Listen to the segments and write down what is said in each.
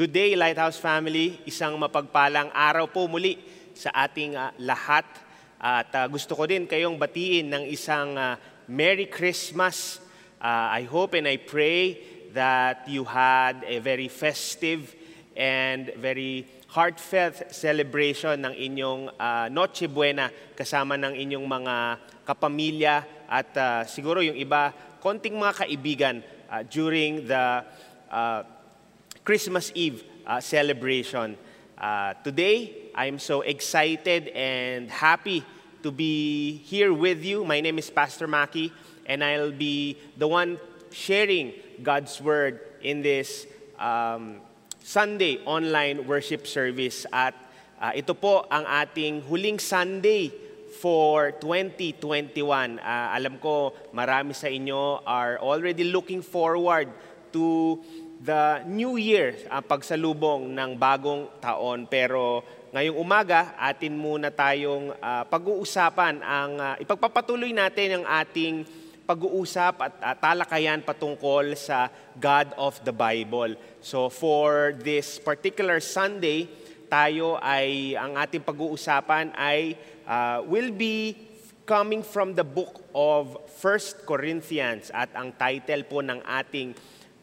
Good day, Lighthouse family. Isang mapagpalang araw po muli sa ating ah, lahat. At ah, gusto ko din kayong batiin ng isang ah, Merry Christmas. Ah, I hope and I pray that you had a very festive and very heartfelt celebration ng inyong ah, Noche Buena kasama ng inyong mga kapamilya at ah, siguro yung iba, konting mga kaibigan ah, during the ah, Christmas Eve uh, celebration. Uh, today, I'm so excited and happy to be here with you. My name is Pastor Maki, and I'll be the one sharing God's Word in this um, Sunday online worship service. At uh, ito po ang ating huling Sunday for 2021. Uh, alam ko marami sa inyo are already looking forward to the new year, ang pagsalubong ng bagong taon. Pero ngayong umaga, atin muna tayong ah, pag-uusapan ang ah, ipagpapatuloy natin ang ating pag-uusap at ah, talakayan patungkol sa God of the Bible. So for this particular Sunday, tayo ay ang ating pag-uusapan ay ah, will be coming from the book of 1 Corinthians at ang title po ng ating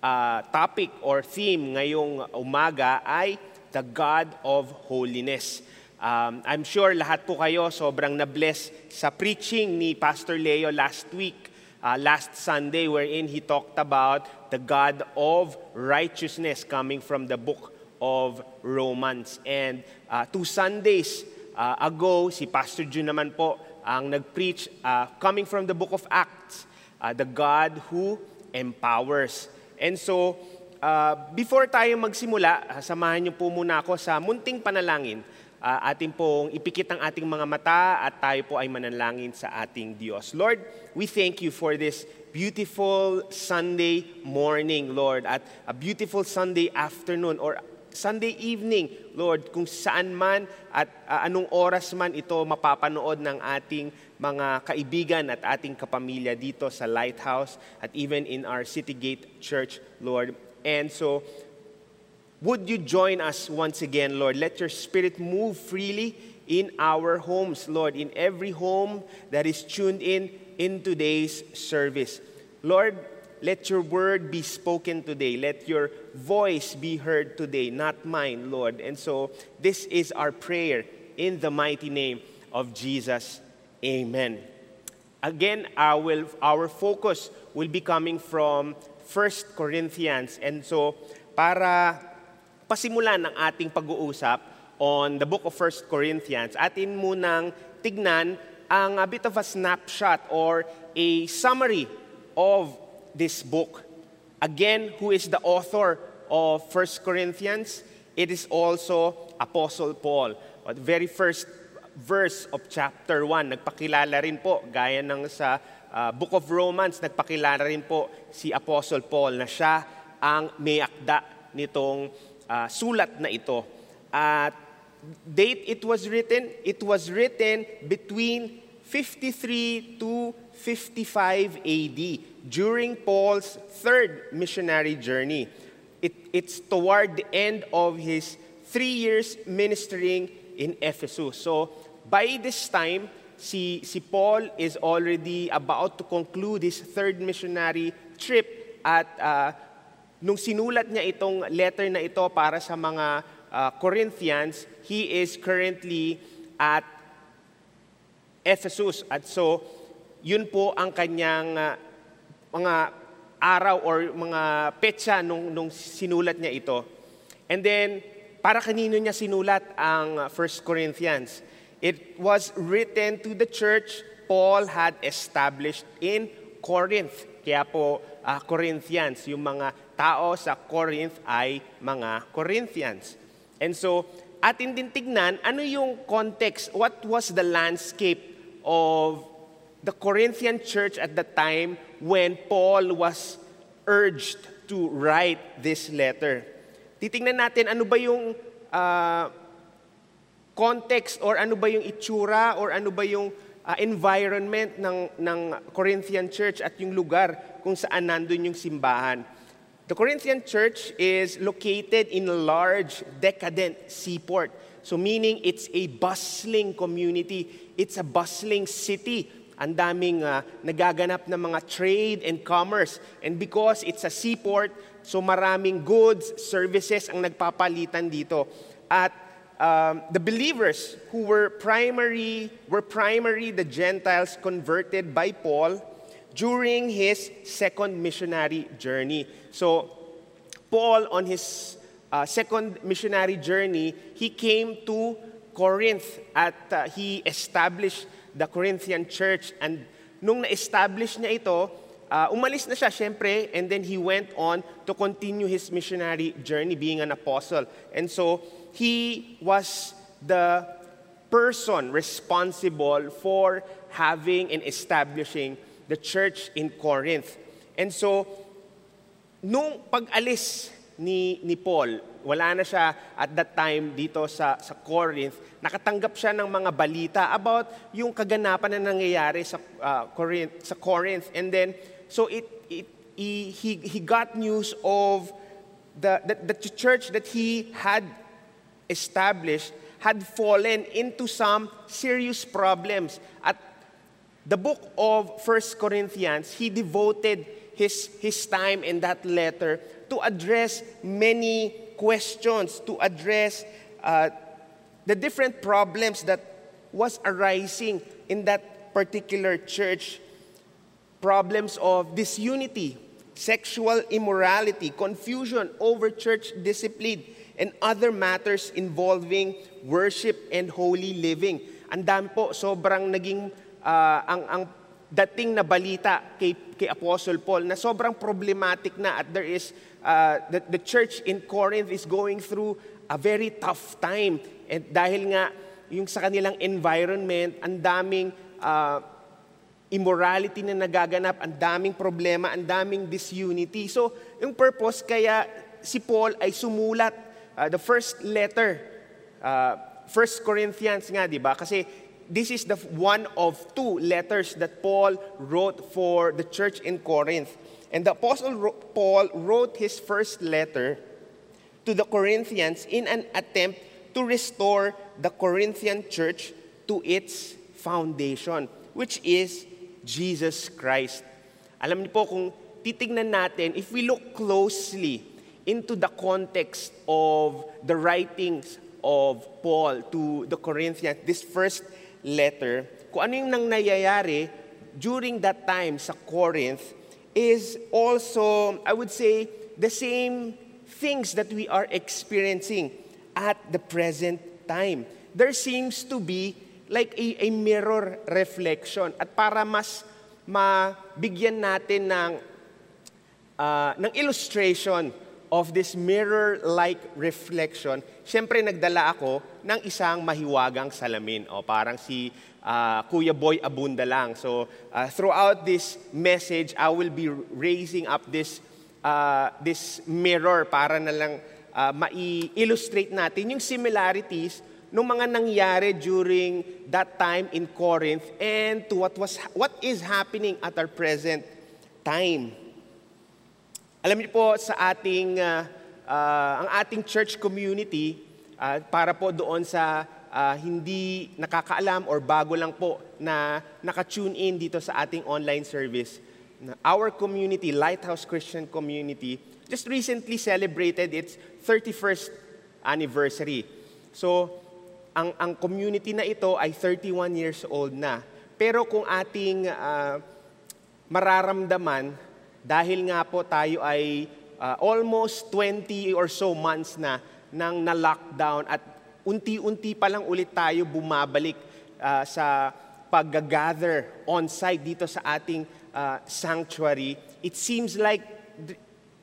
uh, topic or theme ngayong umaga ay the God of Holiness. Um, I'm sure lahat po kayo sobrang na-bless sa preaching ni Pastor Leo last week, uh, last Sunday, wherein he talked about the God of righteousness coming from the book of Romans. And uh, two Sundays uh, ago, si Pastor June naman po ang nag-preach uh, coming from the book of Acts, uh, the God who empowers. And so, uh, before tayo magsimula, samahan niyo po muna ako sa munting panalangin. Uh, ating pong ipikit ang ating mga mata at tayo po ay manalangin sa ating Diyos. Lord, we thank you for this beautiful Sunday morning, Lord, at a beautiful Sunday afternoon or Sunday evening, Lord, kung saan man at uh, anong oras man ito mapapanood ng ating mga kaibigan at ating kapamilya dito sa Lighthouse at even in our City Gate Church, Lord. And so, would you join us once again, Lord? Let your spirit move freely in our homes, Lord, in every home that is tuned in in today's service. Lord, let your word be spoken today. Let your voice be heard today, not mine, Lord. And so, this is our prayer in the mighty name of Jesus. Amen. Again, our, will, our focus will be coming from 1 Corinthians. And so, para pasimulan ng ating pag-uusap on the book of 1 Corinthians, atin munang tignan ang a bit of a snapshot or a summary of this book. Again, who is the author of 1 Corinthians? It is also Apostle Paul. The very first verse of chapter 1. Nagpakilala rin po, gaya ng sa uh, Book of Romans, nagpakilala rin po si Apostle Paul na siya ang may akda nitong uh, sulat na ito. At date it was written, it was written between 53 to 55 AD during Paul's third missionary journey. It, it's toward the end of his three years ministering in Ephesus. So by this time, si, si Paul is already about to conclude his third missionary trip at uh, nung sinulat niya itong letter na ito para sa mga uh, Corinthians, he is currently at Ephesus. At so, yun po ang kanyang uh, mga araw or mga petsa nung, nung sinulat niya ito. And then, para kanino niya sinulat ang 1 Corinthians? It was written to the church Paul had established in Corinth. Kaya po, uh, Corinthians, yung mga tao sa Corinth ay mga Corinthians. And so, atin din tignan, ano yung context, what was the landscape of the Corinthian church at the time when Paul was urged to write this letter. Titingnan natin ano ba yung uh, context or ano ba yung itsura or ano ba yung uh, environment ng, ng Corinthian church at yung lugar kung saan nandun yung simbahan. The Corinthian church is located in a large, decadent seaport. So meaning it's a bustling community. It's a bustling city. Ang daming uh, nagaganap na mga trade and commerce. And because it's a seaport, so maraming goods, services ang nagpapalitan dito. At um, the believers who were primary were primary the Gentiles converted by Paul during his second missionary journey. So, Paul, on his uh, second missionary journey, he came to Corinth at uh, he established the Corinthian church. And nung na-establish niya ito, uh, umalis na siya, syempre, and then he went on to continue his missionary journey being an apostle. And so, he was the person responsible for having and establishing the church in Corinth. And so, nung pag-alis ni, ni Paul, wala na siya at that time dito sa, sa Corinth, nakatanggap siya ng mga balita about yung kaganapan na nangyayari sa, uh, Corinth, sa Corinth. And then, so it, it, he, he, he got news of the, the, the church that he had established had fallen into some serious problems. At the book of First Corinthians, he devoted his, his time in that letter to address many questions, to address uh, the different problems that was arising in that particular church. Problems of disunity, sexual immorality, confusion over church discipline, and other matters involving worship and holy living. Ang dami po, sobrang naging uh, ang, ang dating na balita kay, kay Apostle Paul na sobrang problematic na at there is, uh, the, the church in Corinth is going through a very tough time. And dahil nga, yung sa kanilang environment, ang daming uh, immorality na nagaganap, ang daming problema, ang daming disunity. So, yung purpose, kaya si Paul ay sumulat uh, the first letter, uh, First Corinthians nga, di ba? Kasi this is the one of two letters that Paul wrote for the church in Corinth. And the Apostle Paul wrote his first letter to the Corinthians in an attempt to restore the Corinthian church to its foundation, which is Jesus Christ. Alam niyo po kung titignan natin, if we look closely into the context of the writings of Paul to the Corinthians, this first letter, kung ano yung nang nangyayari during that time sa Corinth is also, I would say, the same things that we are experiencing at the present time. There seems to be like a, a mirror reflection. At para mas mabigyan natin ng, uh, ng illustration of this mirror-like reflection, syempre nagdala ako ng isang mahiwagang salamin. O parang si uh, Kuya Boy Abunda lang. So uh, throughout this message, I will be raising up this, uh, this mirror para na lang uh, mai-illustrate natin yung similarities ng mga nangyari during that time in Corinth and to what was what is happening at our present time. Alam niyo po sa ating, uh, uh, ang ating church community, uh, para po doon sa uh, hindi nakakaalam or bago lang po na naka-tune in dito sa ating online service, our community, Lighthouse Christian Community, just recently celebrated its 31st anniversary. So, ang, ang community na ito ay 31 years old na. Pero kung ating uh, mararamdaman dahil nga po tayo ay uh, almost 20 or so months na nang na-lockdown at unti-unti pa lang ulit tayo bumabalik uh, sa pag-gather on-site dito sa ating uh, sanctuary, it seems like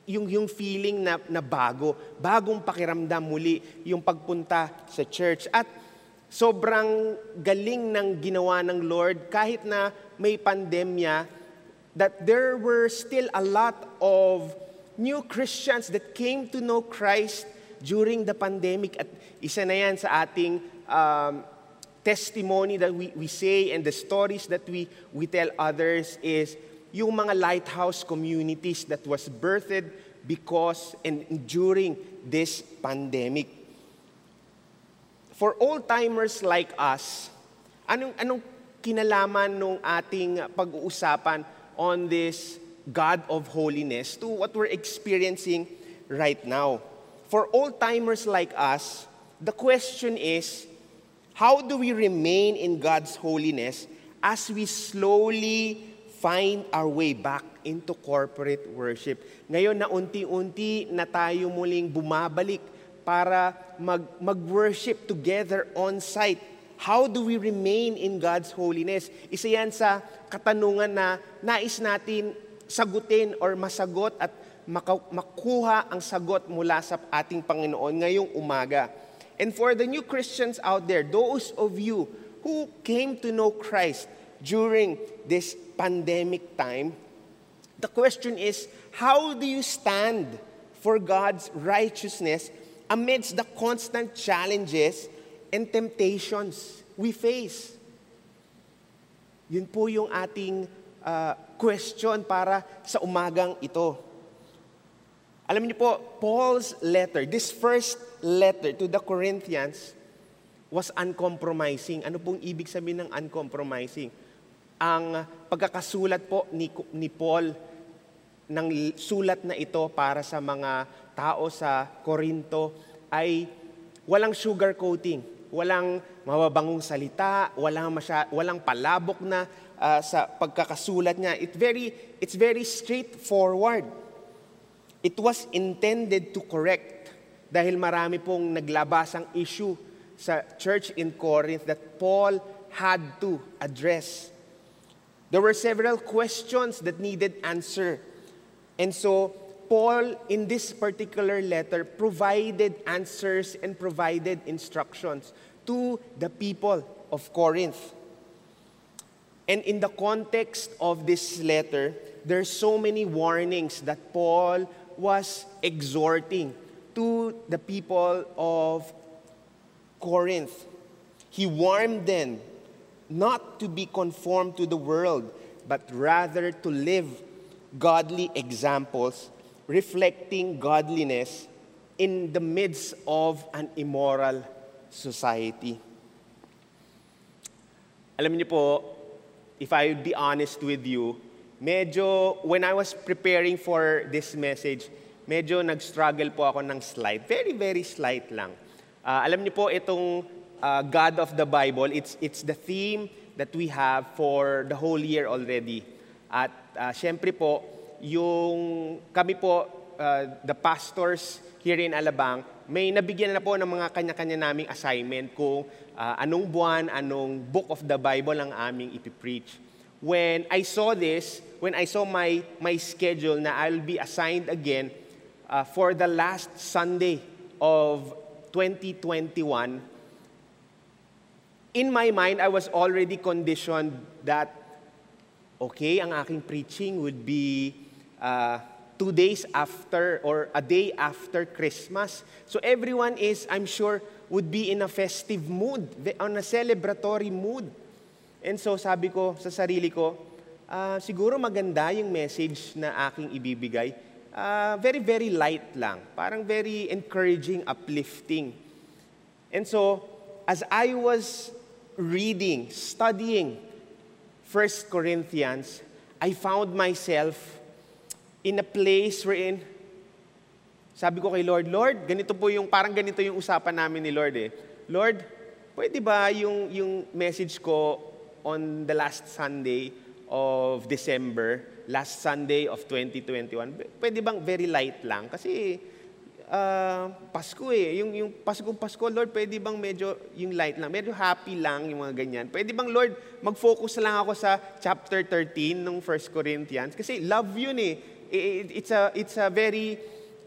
yung, yung feeling na, na bago, bagong pakiramdam muli yung pagpunta sa church. At sobrang galing ng ginawa ng Lord kahit na may pandemya, that there were still a lot of new Christians that came to know Christ during the pandemic. At isa na yan sa ating um, testimony that we, we say and the stories that we, we tell others is yung mga lighthouse communities that was birthed because and during this pandemic. For old-timers like us, anong, anong kinalaman nung ating pag-uusapan on this God of holiness to what we're experiencing right now? For old-timers like us, the question is, how do we remain in God's holiness as we slowly find our way back into corporate worship? Ngayon na unti-unti na tayo muling bumabalik para mag, mag-worship together on site. How do we remain in God's holiness? Isa yan sa katanungan na nais natin sagutin or masagot at makuha ang sagot mula sa ating Panginoon ngayong umaga. And for the new Christians out there, those of you who came to know Christ during this pandemic time, the question is, how do you stand for God's righteousness amidst the constant challenges and temptations we face? Yun po yung ating uh, question para sa umagang ito. Alam niyo po, Paul's letter, this first letter to the Corinthians was uncompromising. Ano pong ibig sabihin ng uncompromising? Ang pagkakasulat po ni, ni Paul ng sulat na ito para sa mga tao sa Korinto ay walang sugar coating, walang mababangong salita, walang masya, walang palabok na uh, sa pagkakasulat niya. It very it's very straightforward. It was intended to correct dahil marami pong naglabasang issue sa church in Corinth that Paul had to address. There were several questions that needed answer. And so Paul, in this particular letter, provided answers and provided instructions to the people of Corinth. And in the context of this letter, there are so many warnings that Paul was exhorting to the people of Corinth. He warned them not to be conformed to the world, but rather to live godly examples reflecting godliness in the midst of an immoral society. Alam niyo po, if I would be honest with you, medyo, when I was preparing for this message, medyo nag-struggle po ako ng slide. Very, very slight lang. Uh, alam niyo po, itong uh, God of the Bible, it's, it's the theme that we have for the whole year already. At uh, syempre po, yung kami po, uh, the pastors here in Alabang, may nabigyan na po ng mga kanya-kanya naming assignment kung uh, anong buwan, anong book of the Bible ang aming ipipreach. When I saw this, when I saw my, my schedule na I'll be assigned again uh, for the last Sunday of 2021, in my mind, I was already conditioned that, okay, ang aking preaching would be uh, two days after or a day after Christmas. So everyone is, I'm sure, would be in a festive mood, on a celebratory mood. And so sabi ko sa sarili ko, uh, siguro maganda yung message na aking ibibigay. Uh, very, very light lang. Parang very encouraging, uplifting. And so, as I was reading, studying 1 Corinthians, I found myself in a place wherein, sabi ko kay Lord, Lord, ganito po yung, parang ganito yung usapan namin ni Lord eh. Lord, pwede ba yung, yung message ko on the last Sunday of December, last Sunday of 2021, pwede bang very light lang? Kasi uh, Pasko eh. Yung, yung Pasko, Pasko, Lord, pwede bang medyo yung light lang? Medyo happy lang yung mga ganyan. Pwede bang, Lord, mag-focus lang ako sa chapter 13 ng 1 Corinthians? Kasi love yun eh it's a, it's a very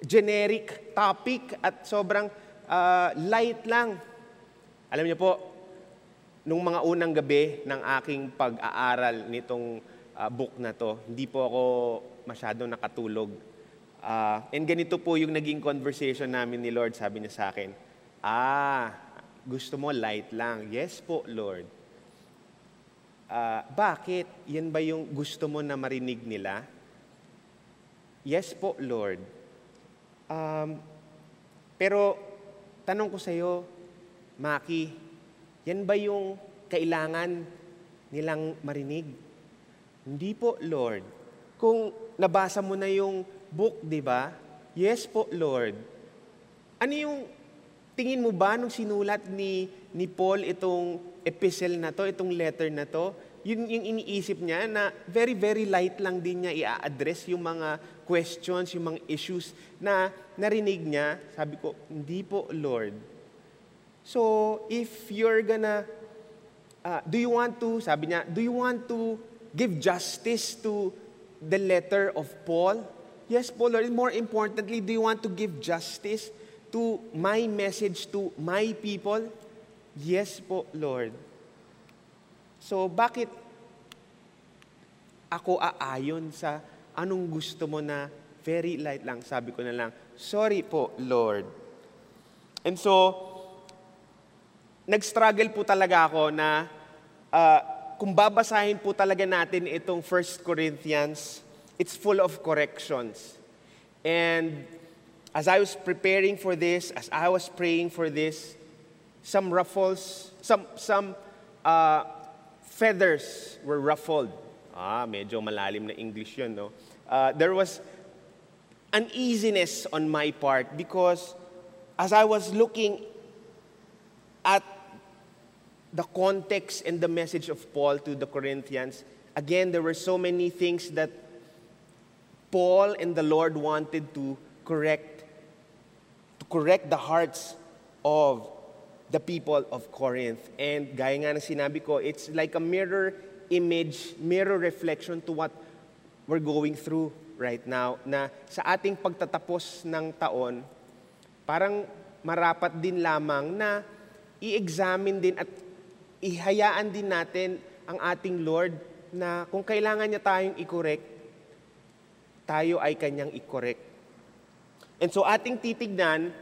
generic topic at sobrang uh, light lang. Alam niyo po, nung mga unang gabi ng aking pag-aaral nitong uh, book na to, hindi po ako masyadong nakatulog. Uh, and ganito po yung naging conversation namin ni Lord. Sabi niya sa akin, Ah, gusto mo light lang. Yes po, Lord. Uh, bakit? Yan ba yung gusto mo na marinig nila? Yes po, Lord. Um, pero tanong ko sa iyo, Maki, yan ba yung kailangan nilang marinig? Hindi po, Lord. Kung nabasa mo na yung book, di ba? Yes po, Lord. Ano yung tingin mo ba nung sinulat ni, ni Paul itong epistle na to, itong letter na to? Yun yung iniisip niya na very, very light lang din niya i-address yung mga questions, yung mga issues na narinig niya. Sabi ko, hindi po, Lord. So, if you're gonna, uh, do you want to, sabi niya, do you want to give justice to the letter of Paul? Yes po, Lord. More importantly, do you want to give justice to my message to my people? Yes po, Lord. So, bakit ako aayon sa anong gusto mo na very light lang? Sabi ko na lang, sorry po, Lord. And so, nag-struggle po talaga ako na uh, kung babasahin po talaga natin itong 1 Corinthians it's full of corrections. And as I was preparing for this, as I was praying for this, some ruffles, some, some uh, feathers were ruffled. Ah, medyo malalim na English yun, no? Uh, there was uneasiness on my part because as I was looking at the context and the message of Paul to the Corinthians, again, there were so many things that Paul and the Lord wanted to correct to correct the hearts of the people of Corinth. And gaya nga ng sinabi ko, it's like a mirror image, mirror reflection to what we're going through right now na sa ating pagtatapos ng taon, parang marapat din lamang na i-examine din at ihayaan din natin ang ating Lord na kung kailangan niya tayong i-correct, tayo ay kanyang i-correct. And so ating titignan,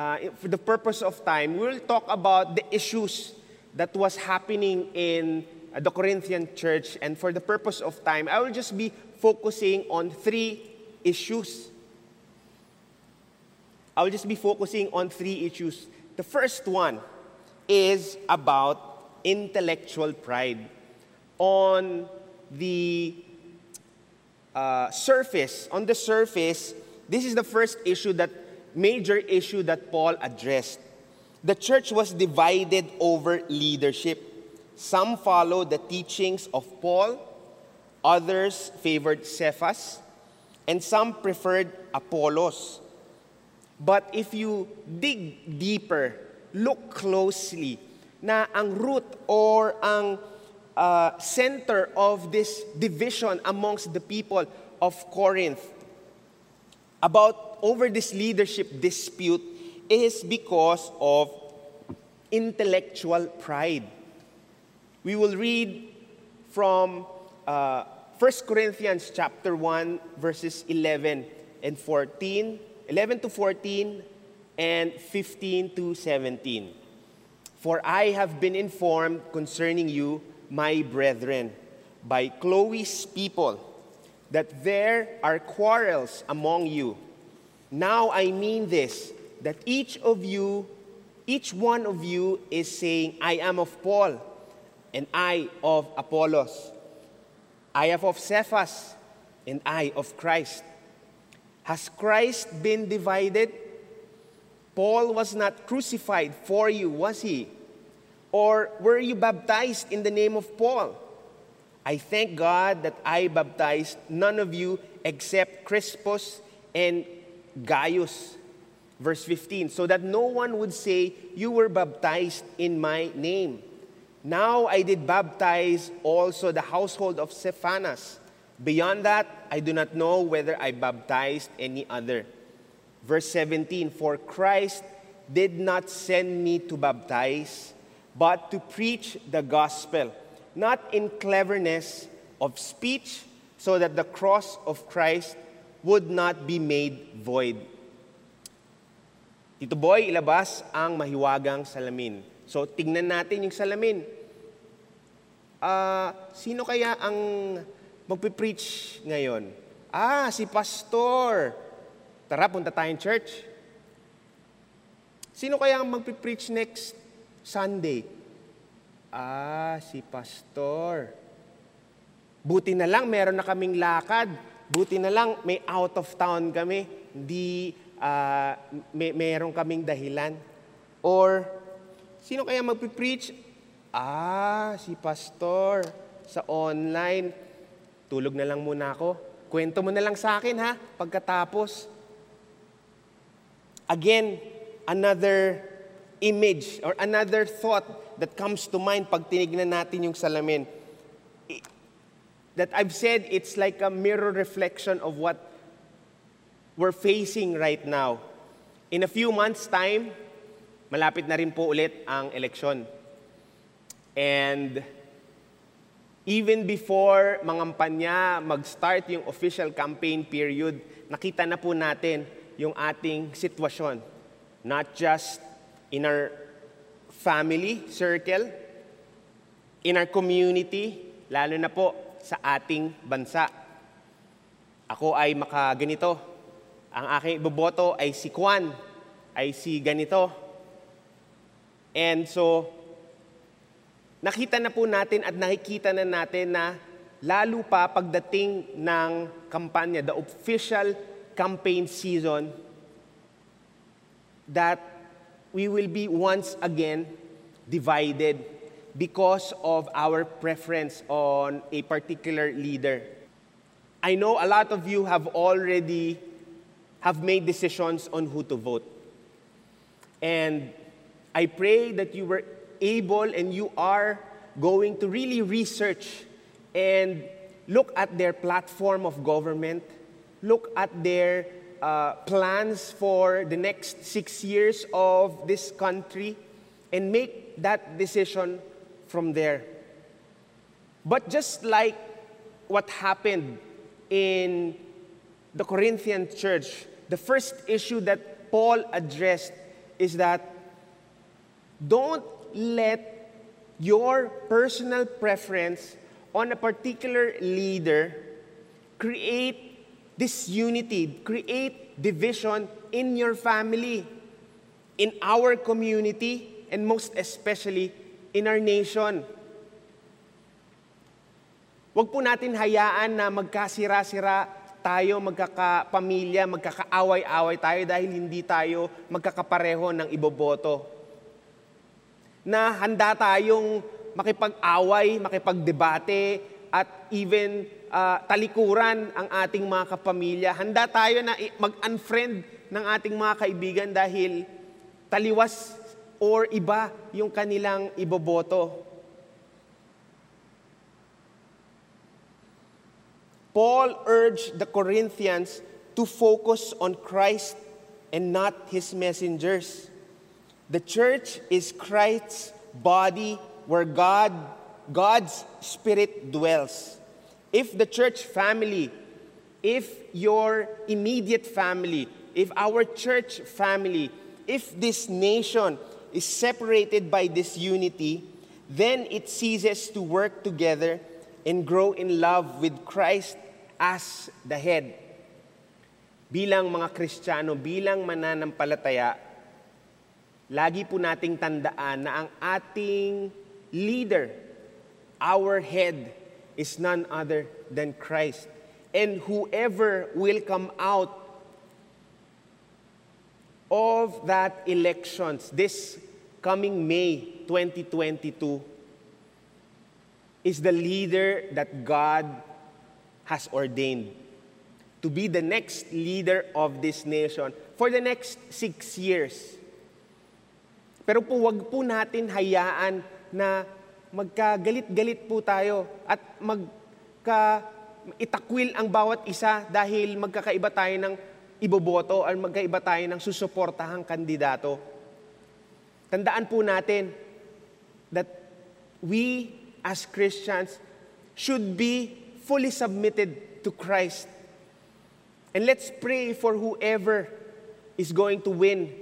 uh, for the purpose of time, we'll talk about the issues that was happening in uh, the Corinthian church. And for the purpose of time, I will just be focusing on three issues. I will just be focusing on three issues. The first one is about intellectual pride. On the uh, surface, on the surface, this is the first issue that, major issue that Paul addressed. The church was divided over leadership. Some followed the teachings of Paul, others favored Cephas, and some preferred Apollos. But if you dig deeper, look closely, na ang root or ang uh, center of this division amongst the people of Corinth about over this leadership dispute is because of intellectual pride. We will read from uh, 1 Corinthians chapter 1 verses 11 and 14, 11 to 14 and 15 to 17. For I have been informed concerning you my brethren, by Chloe's people, that there are quarrels among you. Now I mean this, that each of you, each one of you is saying, I am of Paul, and I of Apollos. I am of Cephas, and I of Christ. Has Christ been divided? Paul was not crucified for you, was he? Or were you baptized in the name of Paul? I thank God that I baptized none of you except Crispus and Gaius. Verse 15, so that no one would say, You were baptized in my name. Now I did baptize also the household of Stephanas. Beyond that, I do not know whether I baptized any other. Verse 17, For Christ did not send me to baptize but to preach the gospel, not in cleverness of speech, so that the cross of Christ would not be made void. Tito Boy, ilabas ang mahiwagang salamin. So, tingnan natin yung salamin. Uh, sino kaya ang magpipreach ngayon? Ah, si pastor. Tara, punta tayong church. Sino kaya ang magpipreach next Sunday? Ah, si pastor. Buti na lang, meron na kaming lakad. Buti na lang, may out of town kami. Hindi, uh, may, meron kaming dahilan. Or, sino kaya magpipreach? Ah, si pastor sa online. Tulog na lang muna ako. Kwento mo na lang sa akin ha, pagkatapos. Again, another image or another thought that comes to mind pag tinignan natin yung salamin. That I've said it's like a mirror reflection of what we're facing right now. In a few months' time, malapit na rin po ulit ang eleksyon. And even before mangampanya, mag-start yung official campaign period, nakita na po natin yung ating sitwasyon. Not just in our family circle, in our community, lalo na po sa ating bansa. Ako ay makaganito. Ang aking iboboto ay si Kwan, ay si ganito. And so, nakita na po natin at nakikita na natin na lalo pa pagdating ng kampanya, the official campaign season, that we will be once again divided because of our preference on a particular leader. I know a lot of you have already have made decisions on who to vote. And I pray that you were able and you are going to really research and look at their platform of government, look at their uh, plans for the next six years of this country, and make that decision from there. But just like what happened in the Corinthian church, the first issue that Paul addressed is that don't let your personal preference on a particular leader create disunity, create division in your family, in our community, and most especially in our nation. Huwag po natin hayaan na magkasira-sira tayo, magkakapamilya, magkakaaway-away tayo dahil hindi tayo magkakapareho ng iboboto na handa tayong makipag-away, makipagdebate, at even uh, talikuran ang ating mga kapamilya. Handa tayo na mag-unfriend ng ating mga kaibigan dahil taliwas or iba yung kanilang iboboto. Paul urged the Corinthians to focus on Christ and not his messengers. The church is Christ's body where God, God's Spirit dwells. If the church family, if your immediate family, if our church family, if this nation is separated by this unity, then it ceases to work together and grow in love with Christ as the head. Bilang mga Kristiyano, bilang mananampalataya, lagi po nating tandaan na ang ating leader, our head, is none other than Christ. And whoever will come out of that elections this coming May 2022 is the leader that God has ordained to be the next leader of this nation for the next six years. Pero po wag po natin hayaan na magkagalit-galit po tayo at magka itakwil ang bawat isa dahil magkakaiba tayo ng iboboto or magkaiba tayo ng susuportahang kandidato. Tandaan po natin that we as Christians should be fully submitted to Christ. And let's pray for whoever is going to win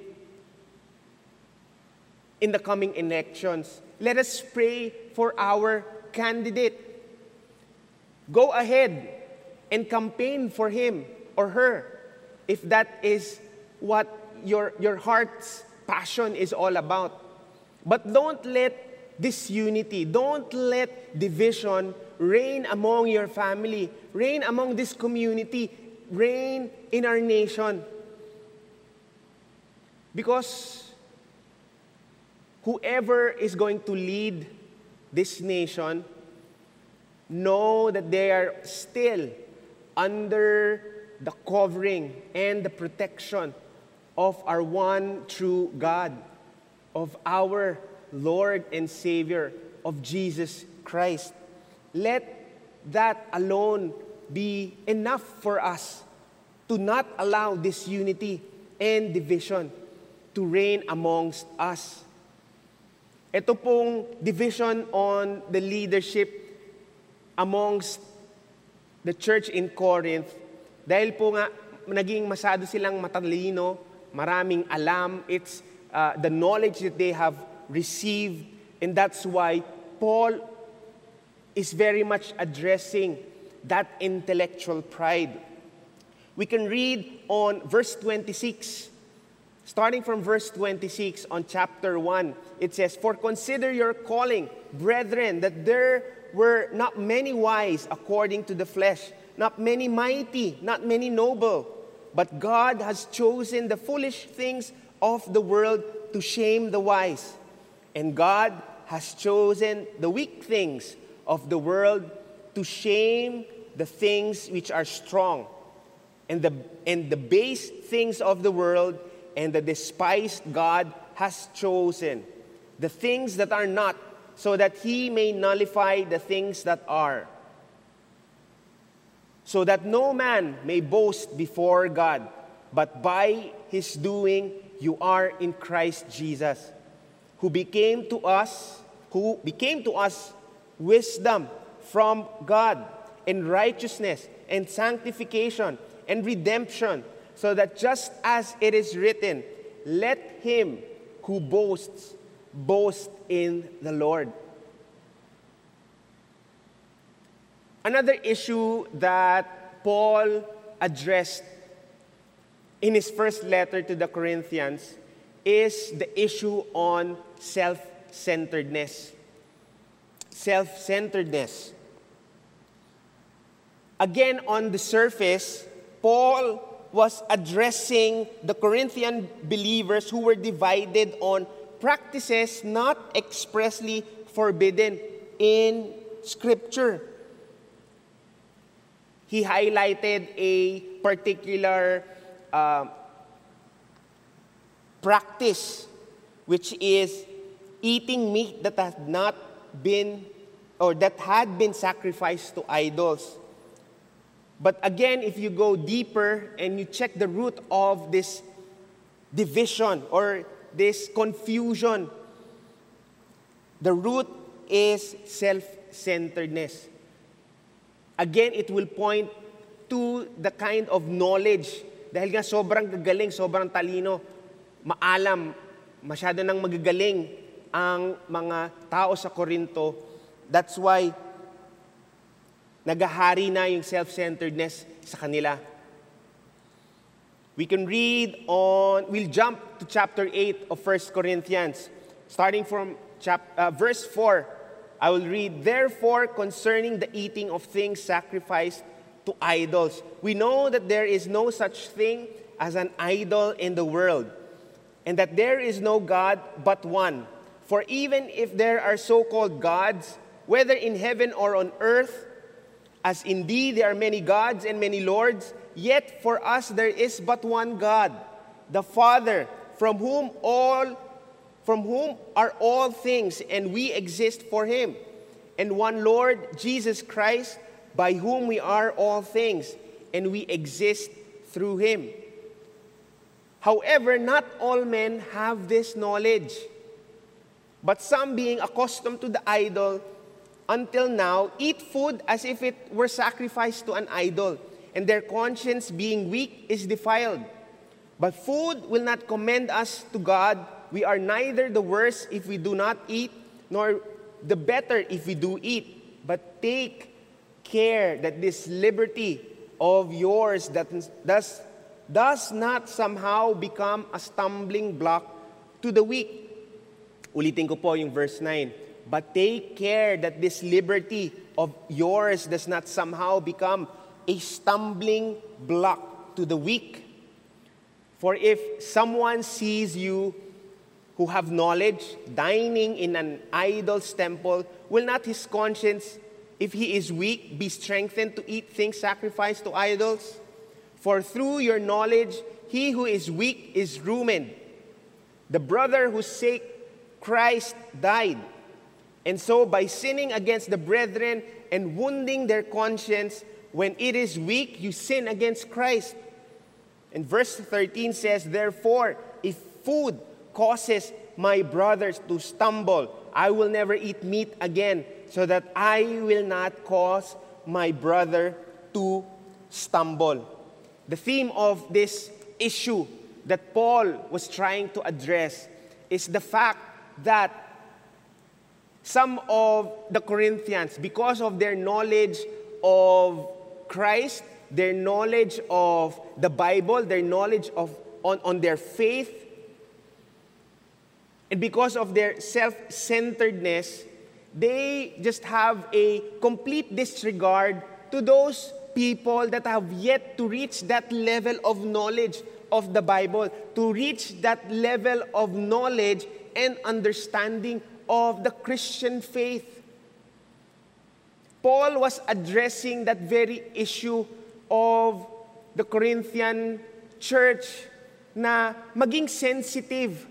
in the coming elections. Let us pray for our candidate. Go ahead and campaign for him or her. If that is what your, your heart's passion is all about. But don't let disunity, don't let division reign among your family, reign among this community, reign in our nation. Because whoever is going to lead this nation, know that they are still under the covering and the protection of our one true God, of our Lord and Savior, of Jesus Christ. Let that alone be enough for us to not allow disunity and division to reign amongst us. Ito pong division on the leadership amongst the church in Corinth, dahil po nga naging masado silang matalino, maraming alam, it's uh, the knowledge that they have received, and that's why Paul is very much addressing that intellectual pride. We can read on verse 26. Starting from verse 26 on chapter 1, it says, For consider your calling, brethren, that there were not many wise according to the flesh, not many mighty, not many noble, but God has chosen the foolish things of the world to shame the wise. And God has chosen the weak things of the world to shame the things which are strong, and the, and the base things of the world, and the despised God has chosen, the things that are not, so that he may nullify the things that are, so that no man may boast before God, but by his doing you are in Christ Jesus, who became to us, who became to us wisdom from God, and righteousness, and sanctification, and redemption, so that just as it is written, let him who boasts boast in the Lord. Another issue that Paul addressed in his first letter to the Corinthians is the issue on self centeredness self centeredness. Again, on the surface, Paul was addressing the Corinthian believers who were divided on practices not expressly forbidden in Scripture. He highlighted a particular uh, practice, which is eating meat that has not been or that had been sacrificed to idols. But again, if you go deeper and you check the root of this division or this confusion, the root is self centeredness. Again, it will point to the kind of knowledge. Dahil nga sobrang gagaling, sobrang talino, maalam, masyado nang magagaling ang mga tao sa Korinto. That's why nagahari na yung self-centeredness sa kanila. We can read on, we'll jump to chapter 8 of 1 Corinthians, starting from chap, uh, verse 4. I will read, Therefore, concerning the eating of things sacrificed to idols, we know that there is no such thing as an idol in the world, and that there is no God but one. For even if there are so called gods, whether in heaven or on earth, as indeed there are many gods and many lords, yet for us there is but one God, the Father, from whom all from whom are all things, and we exist for him, and one Lord, Jesus Christ, by whom we are all things, and we exist through him. However, not all men have this knowledge. But some, being accustomed to the idol until now, eat food as if it were sacrificed to an idol, and their conscience, being weak, is defiled. But food will not commend us to God. We are neither the worse if we do not eat, nor the better if we do eat. But take care that this liberty of yours that does does not somehow become a stumbling block to the weak. Ulitin ko po yung verse 9. But take care that this liberty of yours does not somehow become a stumbling block to the weak. For if someone sees you who have knowledge dining in an idol's temple, will not his conscience, if he is weak, be strengthened to eat things sacrificed to idols? For through your knowledge, he who is weak is ruined. The brother whose sake Christ died. And so, by sinning against the brethren and wounding their conscience, when it is weak, you sin against Christ. And verse 13 says, Therefore, if food causes my brothers to stumble, I will never eat meat again, so that I will not cause my brother to stumble. The theme of this issue that Paul was trying to address is the fact that some of the Corinthians, because of their knowledge of Christ, their knowledge of the Bible, their knowledge of on, on their faith, and because of their self-centeredness, they just have a complete disregard to those people that have yet to reach that level of knowledge of the Bible, to reach that level of knowledge and understanding of the Christian faith. Paul was addressing that very issue of the Corinthian church na maging sensitive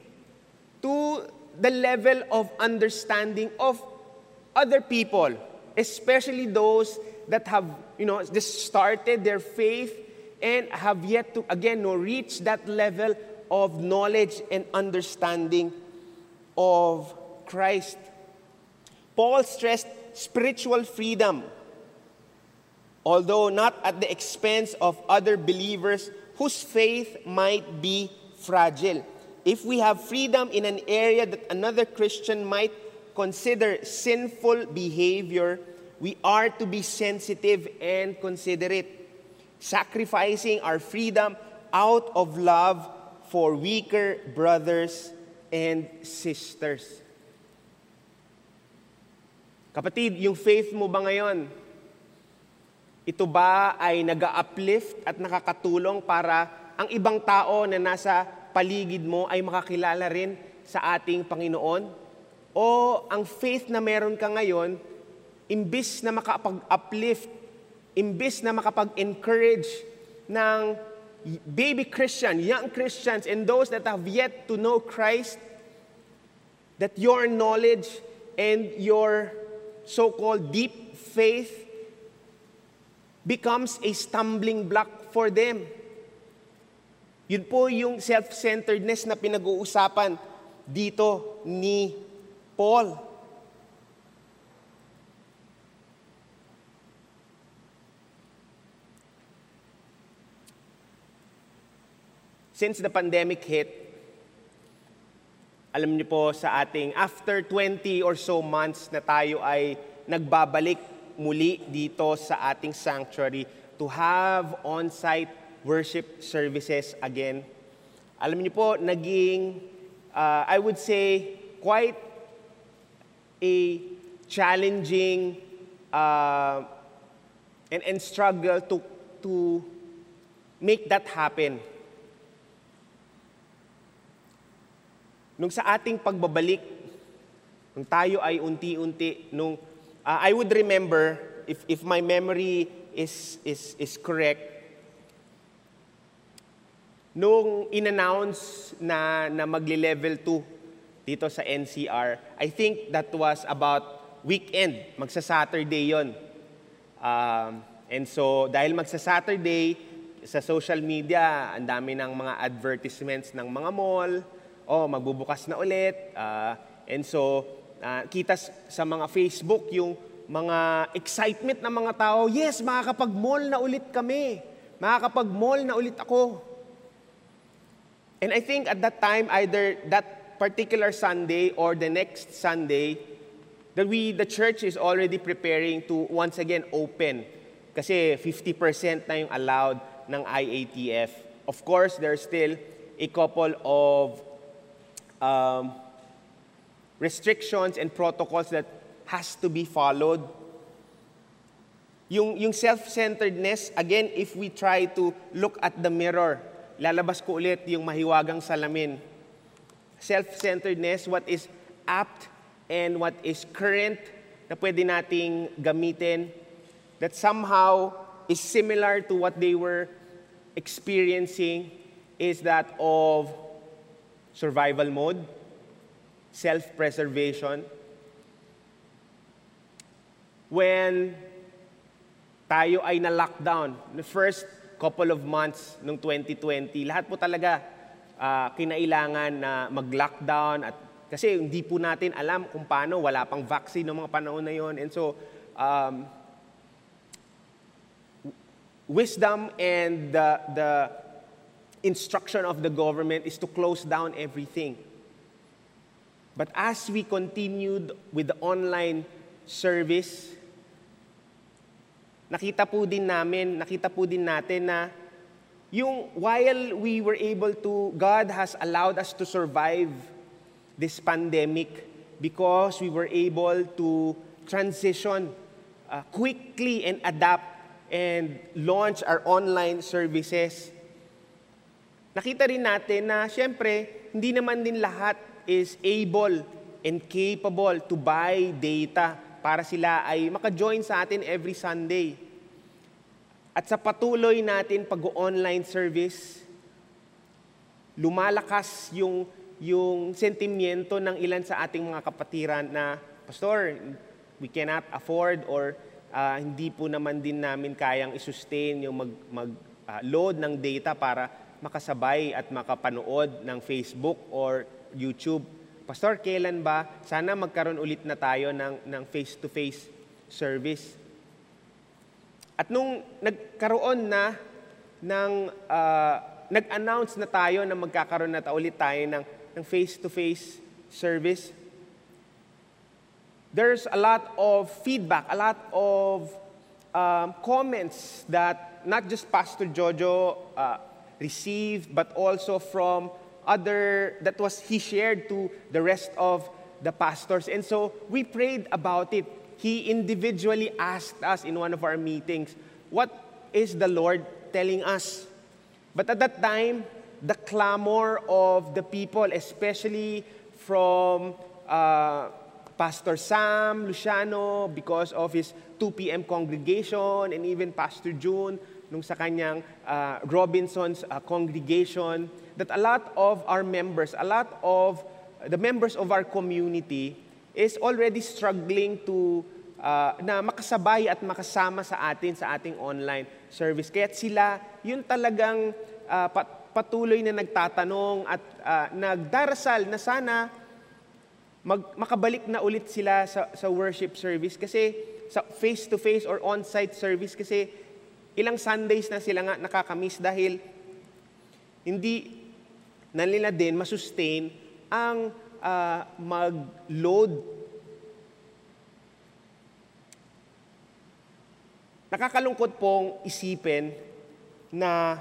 to the level of understanding of other people, especially those that have, you know, just started their faith and have yet to, again, no, reach that level of knowledge and understanding of Christ. Paul stressed spiritual freedom, although not at the expense of other believers whose faith might be fragile. If we have freedom in an area that another Christian might consider sinful behavior, we are to be sensitive and considerate, sacrificing our freedom out of love for weaker brothers and sisters. Kapatid, yung faith mo ba ngayon, ito ba ay nag-uplift at nakakatulong para ang ibang tao na nasa paligid mo ay makakilala rin sa ating Panginoon? O ang faith na meron ka ngayon, imbis na makapag-uplift, imbis na makapag-encourage ng baby Christian, young Christians, and those that have yet to know Christ, that your knowledge and your so-called deep faith becomes a stumbling block for them. Yun po yung self-centeredness na pinag-uusapan dito ni Paul. Since the pandemic hit, alam niyo po sa ating after 20 or so months na tayo ay nagbabalik muli dito sa ating sanctuary to have on-site worship services again. Alam niyo po, naging, uh, I would say, quite a challenging uh, and, and struggle to, to make that happen. Nung sa ating pagbabalik, nung tayo ay unti-unti, nung uh, I would remember, if, if my memory is, is, is correct, nung in-announce na, na magli-level 2 dito sa NCR, I think that was about weekend, magsa-Saturday yon. Um, and so, dahil magsa-Saturday, sa social media, ang dami ng mga advertisements ng mga mall, oh, magbubukas na ulit. Uh, and so, uh, kita sa mga Facebook yung mga excitement ng mga tao, yes, makakapag-mall na ulit kami. Makakapag-mall na ulit ako. And I think at that time, either that particular Sunday or the next Sunday, that we, the church is already preparing to once again open. Kasi 50% na yung allowed ng IATF of course, there's still a couple of um, restrictions and protocols that has to be followed. Yung, yung self-centeredness, again, if we try to look at the mirror, lalabas ko ulit yung mahiwagang salamin. Self-centeredness, what is apt and what is current na pwede nating gamitin that somehow is similar to what they were experiencing is that of survival mode, self-preservation. When tayo ay na-lockdown, the first couple of months ng 2020, lahat po talaga uh, kinailangan na mag-lockdown at kasi hindi po natin alam kung paano, wala pang vaccine ng mga panahon na yon. And so, um, wisdom and the, the instruction of the government is to close down everything. But as we continued with the online service, nakita po din namin, nakita po din natin na yung while we were able to, God has allowed us to survive this pandemic because we were able to transition uh, quickly and adapt and launch our online services. Nakita rin natin na siyempre, hindi naman din lahat is able and capable to buy data para sila ay maka-join sa atin every Sunday. At sa patuloy natin pag-online service, lumalakas yung yung sentimiento ng ilan sa ating mga kapatiran na, Pastor, we cannot afford or uh, hindi po naman din namin kayang isustain yung mag, mag uh, load ng data para makasabay at makapanood ng Facebook or YouTube. Pastor, kailan ba? Sana magkaroon ulit na tayo ng, ng face-to-face service. At nung nagkaroon na ng, uh, nag-announce na tayo na magkakaroon na ta ulit tayo ng ng face-to-face service, there's a lot of feedback, a lot of um, comments that not just Pastor Jojo uh, received, but also from other, that was he shared to the rest of the pastors. And so we prayed about it. He individually asked us in one of our meetings, what is the Lord telling us? But at that time, the clamor of the people, especially from uh, Pastor Sam Luciano because of his 2 p.m. congregation and even Pastor June nung sa kanyang uh, Robinson's uh, congregation that a lot of our members, a lot of the members of our community is already struggling to uh, na makasabay at makasama sa atin sa ating online service. Kaya sila, yun talagang uh, patuloy na nagtatanong at uh, nagdarasal na sana mag, makabalik na ulit sila sa, sa worship service kasi sa face-to-face or on-site service kasi ilang Sundays na sila nga nakakamiss dahil hindi na nila din masustain ang uh, mag-load. Nakakalungkot pong isipin na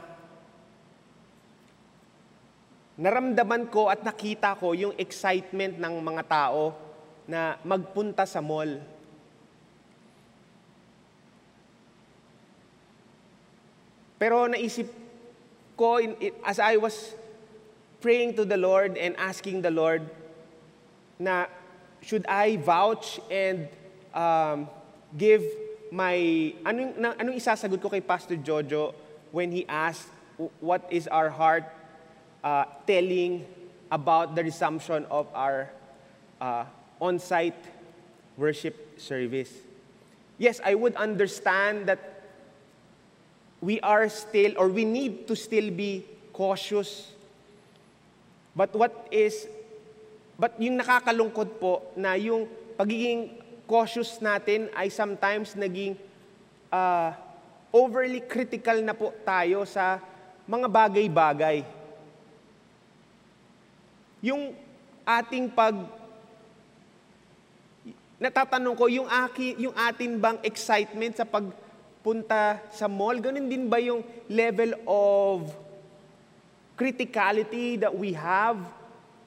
naramdaman ko at nakita ko yung excitement ng mga tao na magpunta sa mall. Pero naisip ko, as I was praying to the Lord and asking the Lord na should I vouch and um, give my, anong, anong isasagot ko kay Pastor Jojo when he asked what is our heart uh, telling about the resumption of our uh, on-site worship service. Yes, I would understand that we are still, or we need to still be cautious. But what is, but yung nakakalungkot po na yung pagiging cautious natin ay sometimes naging uh, overly critical na po tayo sa mga bagay-bagay yung ating pag natatanong ko yung aki yung atin bang excitement sa pagpunta sa mall ganun din ba yung level of criticality that we have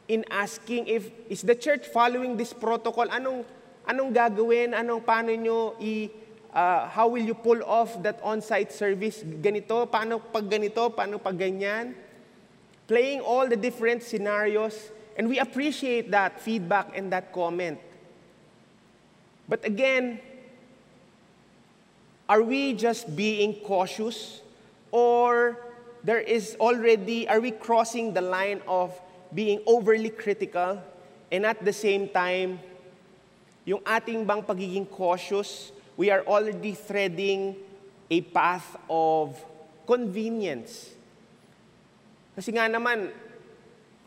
in asking if is the church following this protocol? Anong anong gagawin? Anong paano nyo i uh, how will you pull off that on-site service? Ganito? Paano pag ganito? Paano pag ganyan? Playing all the different scenarios. And we appreciate that feedback and that comment. But again are we just being cautious or there is already are we crossing the line of being overly critical and at the same time, yung ating bang pagiging cautious, we are already threading a path of convenience. Kasi nga naman,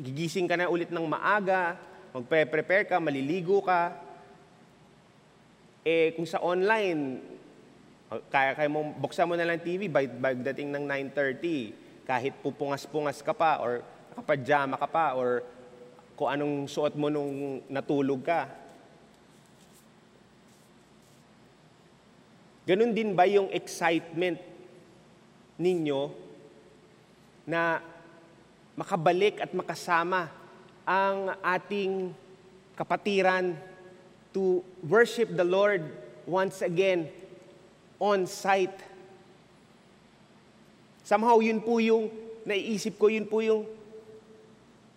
gigising ka na ulit ng maaga, magpe-prepare ka, maliligo ka. Eh, kung sa online, kaya, kaya mo, buksan mo na lang TV by, by dating ng 9.30, kahit pupungas-pungas ka pa or nakapajama ka pa or kung anong suot mo nung natulog ka. Ganon din ba yung excitement ninyo na makabalik at makasama ang ating kapatiran to worship the Lord once again on site. Somehow yun po yung naiisip ko, yun po yung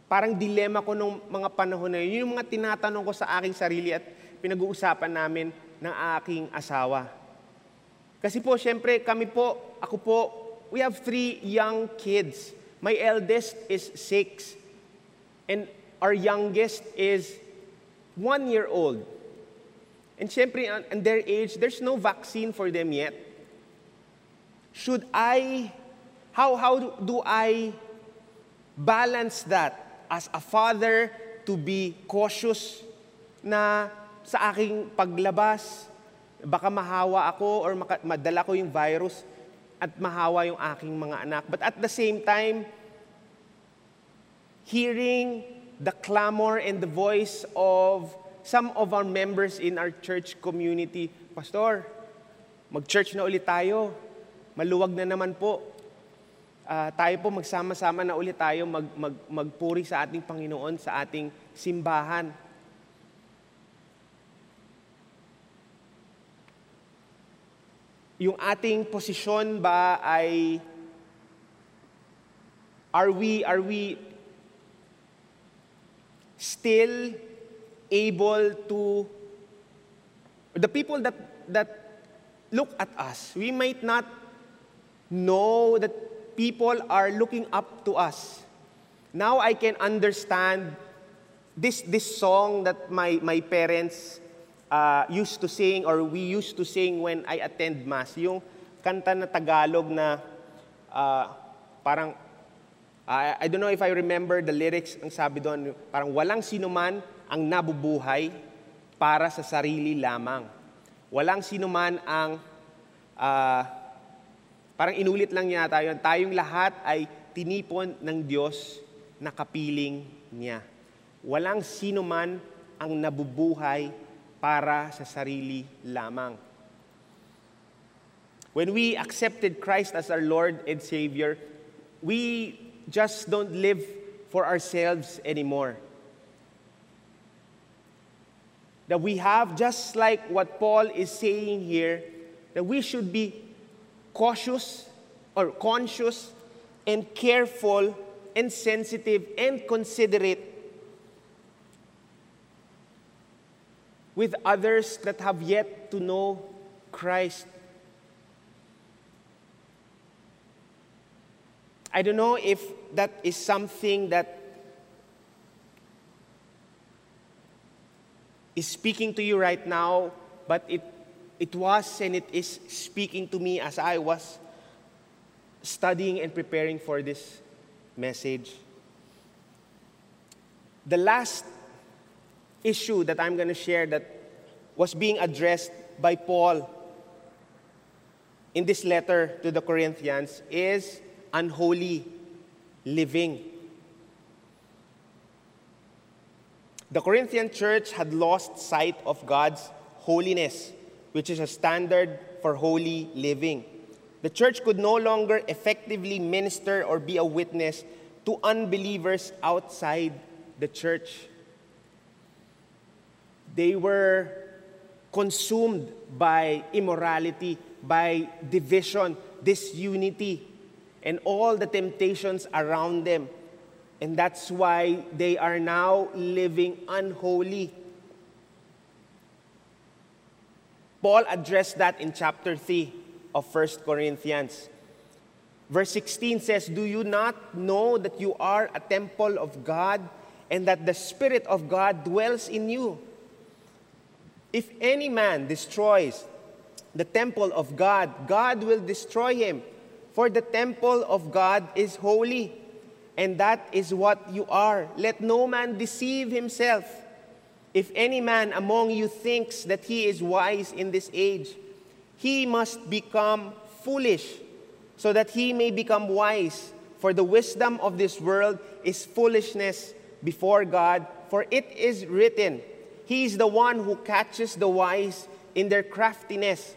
Parang dilema ko nung mga panahon na yun. Yung mga tinatanong ko sa aking sarili at pinag-uusapan namin ng aking asawa. Kasi po, syempre, kami po, ako po, we have three young kids. My eldest is six. And our youngest is one year old. And syempre, in their age, there's no vaccine for them yet. Should I, how, how do I balance that? as a father to be cautious na sa aking paglabas, baka mahawa ako or madala ko yung virus at mahawa yung aking mga anak. But at the same time, hearing the clamor and the voice of some of our members in our church community, Pastor, mag-church na ulit tayo. Maluwag na naman po uh, tayo po magsama-sama na ulit tayo mag, mag, magpuri sa ating Panginoon sa ating simbahan. Yung ating posisyon ba ay are we are we still able to the people that that look at us we might not know that people are looking up to us. Now I can understand this, this song that my, my parents uh, used to sing or we used to sing when I attend Mass. Yung kanta na Tagalog na uh, parang, uh, I don't know if I remember the lyrics, ang sabi doon, parang walang sinuman ang nabubuhay para sa sarili lamang. Walang sinuman ang uh, Parang inulit lang niya tayo, tayong lahat ay tinipon ng Diyos na kapiling niya. Walang sino man ang nabubuhay para sa sarili lamang. When we accepted Christ as our Lord and Savior, we just don't live for ourselves anymore. That we have, just like what Paul is saying here, that we should be cautious or conscious and careful and sensitive and considerate with others that have yet to know Christ. I don't know if that is something that is speaking to you right now, but it it was and it is speaking to me as I was studying and preparing for this message. The last issue that I'm going to share that was being addressed by Paul in this letter to the Corinthians is unholy living. The Corinthian church had lost sight of God's holiness which is a standard for holy living. The church could no longer effectively minister or be a witness to unbelievers outside the church. They were consumed by immorality, by division, disunity, and all the temptations around them. And that's why they are now living unholy. Paul addressed that in chapter 3 of 1 Corinthians. Verse 16 says, Do you not know that you are a temple of God and that the Spirit of God dwells in you? If any man destroys the temple of God, God will destroy him. For the temple of God is holy, and that is what you are. Let no man deceive himself. If any man among you thinks that he is wise in this age, he must become foolish, so that he may become wise. For the wisdom of this world is foolishness before God, for it is written, He is the one who catches the wise in their craftiness.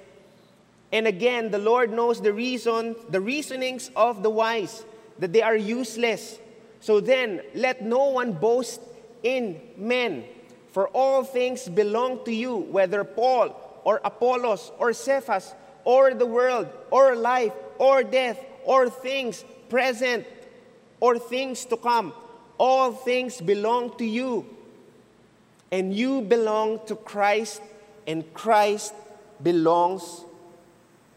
And again, the Lord knows the reason, the reasonings of the wise, that they are useless. So then, let no one boast in men, for all things belong to you, whether Paul or Apollos or Cephas or the world or life or death or things present or things to come. All things belong to you. And you belong to Christ, and Christ belongs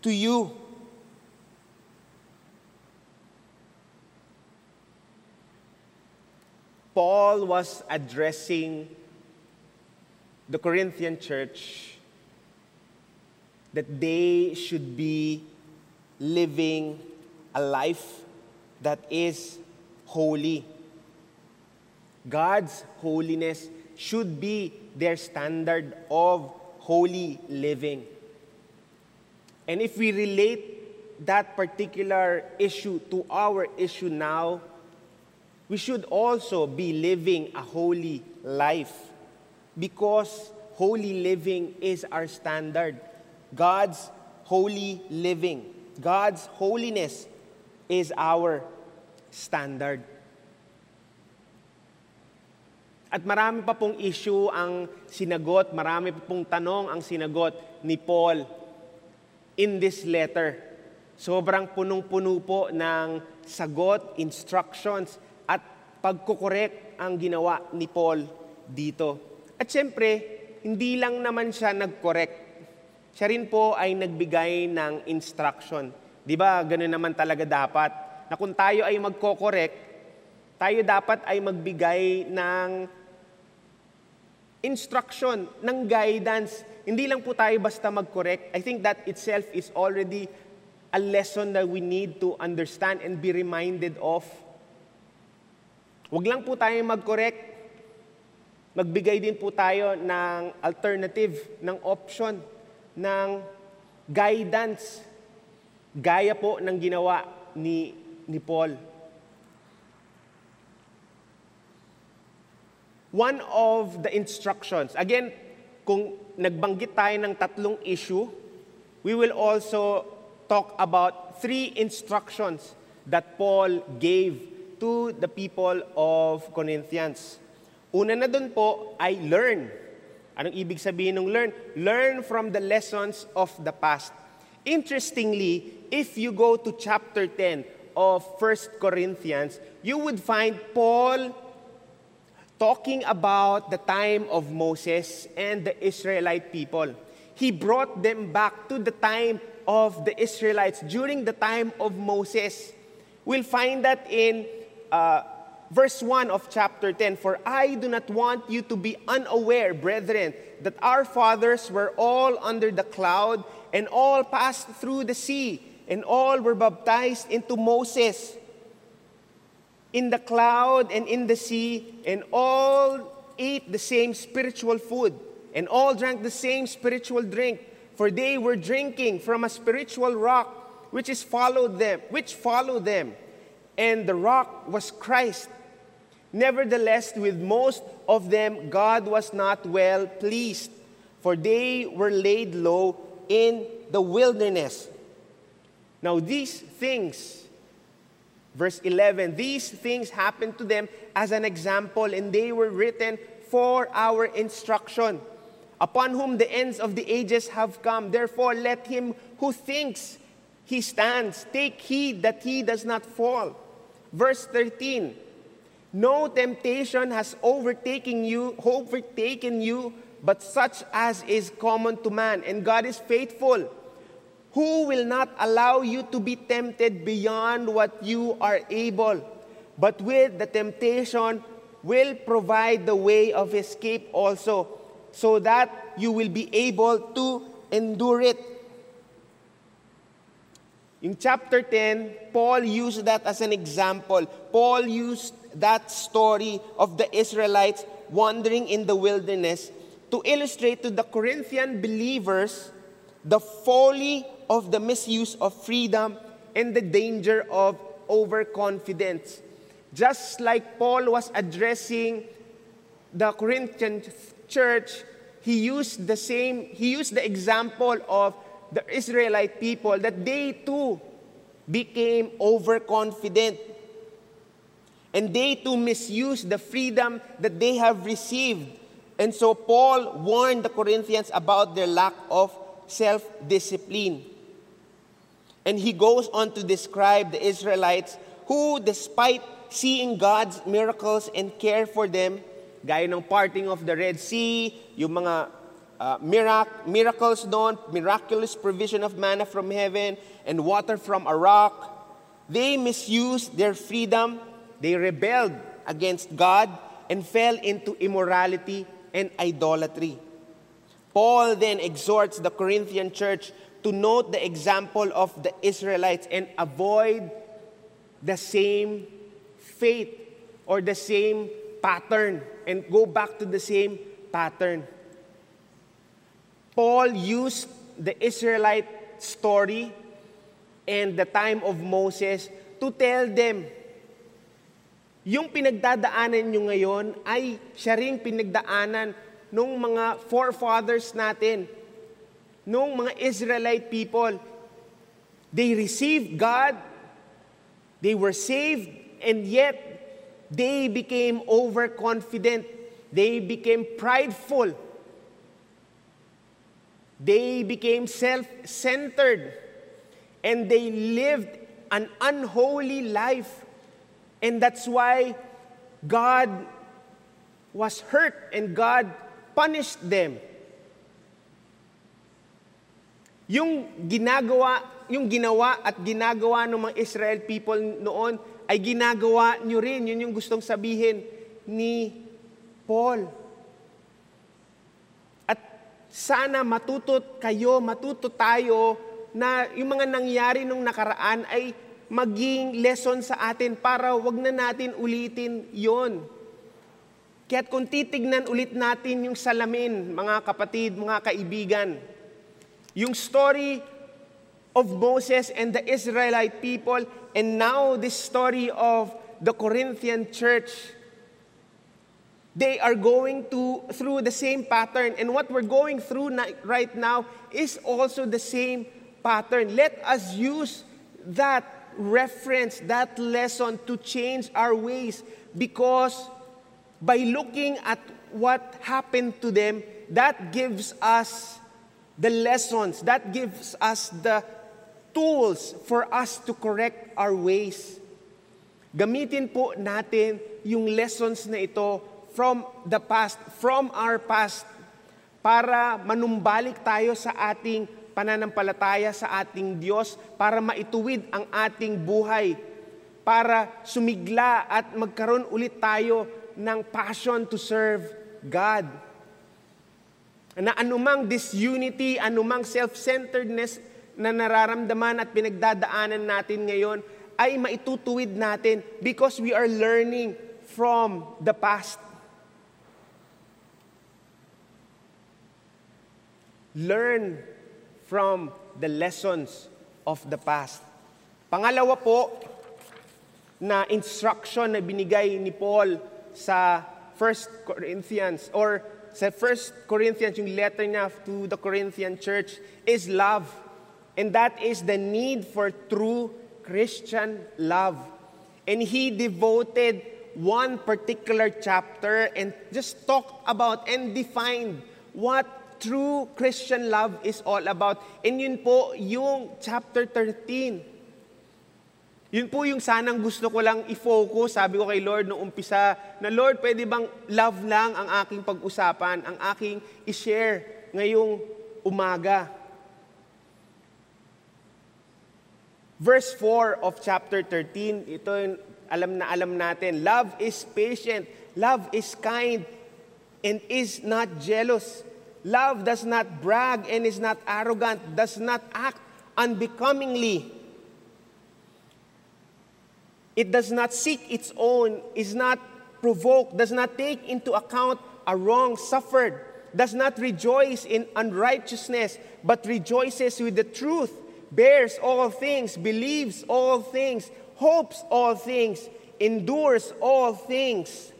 to you. Paul was addressing the Corinthian church that they should be living a life that is holy. God's holiness should be their standard of holy living. And if we relate that particular issue to our issue now, we should also be living a holy life because holy living is our standard. God's holy living, God's holiness is our standard. At marami pa pong issue ang sinagot, marami pa pong tanong ang sinagot ni Paul in this letter. Sobrang punong-puno po ng sagot, instructions, pagkukorek ang ginawa ni Paul dito. At siyempre, hindi lang naman siya nag-correct. Siya rin po ay nagbigay ng instruction. Di ba, ganun naman talaga dapat. Na kung tayo ay magko-correct, tayo dapat ay magbigay ng instruction, ng guidance. Hindi lang po tayo basta mag-correct. I think that itself is already a lesson that we need to understand and be reminded of. Huwag lang po tayo mag-correct. Magbigay din po tayo ng alternative, ng option, ng guidance. Gaya po ng ginawa ni, ni Paul. One of the instructions, again, kung nagbanggit tayo ng tatlong issue, we will also talk about three instructions that Paul gave to the people of Corinthians. Una na dun po ay learn. Anong ibig sabihin ng learn? Learn from the lessons of the past. Interestingly, if you go to chapter 10 of 1 Corinthians, you would find Paul talking about the time of Moses and the Israelite people. He brought them back to the time of the Israelites during the time of Moses. We'll find that in uh, verse 1 of chapter 10 For I do not want you to be unaware, brethren, that our fathers were all under the cloud and all passed through the sea, and all were baptized into Moses in the cloud and in the sea, and all ate the same spiritual food, and all drank the same spiritual drink, for they were drinking from a spiritual rock which is followed them, which followed them, and the rock was Christ. Nevertheless, with most of them, God was not well pleased, for they were laid low in the wilderness. Now, these things Verse 11 These things happened to them as an example, and they were written for our instruction, upon whom the ends of the ages have come. Therefore, let him who thinks he stands take heed that he does not fall. Verse 13 No temptation has overtaken you, overtaken you, but such as is common to man, and God is faithful who will not allow you to be tempted beyond what you are able, but with the temptation will provide the way of escape also, so that you will be able to endure it. In chapter 10, Paul used that as an example. Paul used that story of the Israelites wandering in the wilderness to illustrate to the Corinthian believers the folly of the misuse of freedom and the danger of overconfidence. Just like Paul was addressing the Corinthian church, he used the same, he used the example of the Israelite people that they too became overconfident. And they too misused the freedom that they have received. And so Paul warned the Corinthians about their lack of self discipline. And he goes on to describe the Israelites who, despite seeing God's miracles and care for them, gaya ng parting of the Red Sea, yung mga uh, mirac- miracles doon, miraculous provision of manna from heaven and water from a rock, they misused their freedom, they rebelled against God, and fell into immorality and idolatry. Paul then exhorts the Corinthian church to note the example of the Israelites and avoid the same fate or the same pattern and go back to the same pattern. Paul used the Israelite story and the time of Moses to tell them, yung pinagdadaanan nyo ngayon ay siya ring pinagdaanan ng mga forefathers natin nung mga Israelite people, they received God, they were saved, and yet they became overconfident. They became prideful. They became self centered. And they lived an unholy life. And that's why God was hurt and God punished them. Yung ginagawa, yung ginawa at ginagawa ng mga Israel people noon ay ginagawa nyo rin. Yun yung gustong sabihin ni Paul. Sana matutot kayo, matuto tayo na yung mga nangyari nung nakaraan ay maging lesson sa atin para wag na natin ulitin yon. Kaya't kung titignan ulit natin yung salamin, mga kapatid, mga kaibigan, yung story of Moses and the Israelite people, and now this story of the Corinthian church. They are going to through the same pattern, and what we're going through right now is also the same pattern. Let us use that reference, that lesson to change our ways because by looking at what happened to them, that gives us the lessons, that gives us the tools for us to correct our ways. Gamitin po natin yung lessons na ito from the past, from our past, para manumbalik tayo sa ating pananampalataya sa ating Diyos, para maituwid ang ating buhay, para sumigla at magkaroon ulit tayo ng passion to serve God na anumang disunity, anumang self-centeredness na nararamdaman at pinagdadaanan natin ngayon ay maitutuwid natin because we are learning from the past. Learn from the lessons of the past. Pangalawa po, na instruction na binigay ni Paul sa 1 Corinthians or sa 1 Corinthians, yung letter niya to the Corinthian church, is love. And that is the need for true Christian love. And he devoted one particular chapter and just talked about and defined what true Christian love is all about. And yun po yung chapter 13. Yun po yung sanang gusto ko lang i-focus. Sabi ko kay Lord noong umpisa, na Lord, pwede bang love lang ang aking pag-usapan, ang aking i-share ngayong umaga. Verse 4 of chapter 13, ito yung alam na alam natin. Love is patient, love is kind, and is not jealous. Love does not brag and is not arrogant, does not act unbecomingly It does not seek its own, is not provoked, does not take into account a wrong suffered, does not rejoice in unrighteousness, but rejoices with the truth, bears all things, believes all things, hopes all things, endures all things.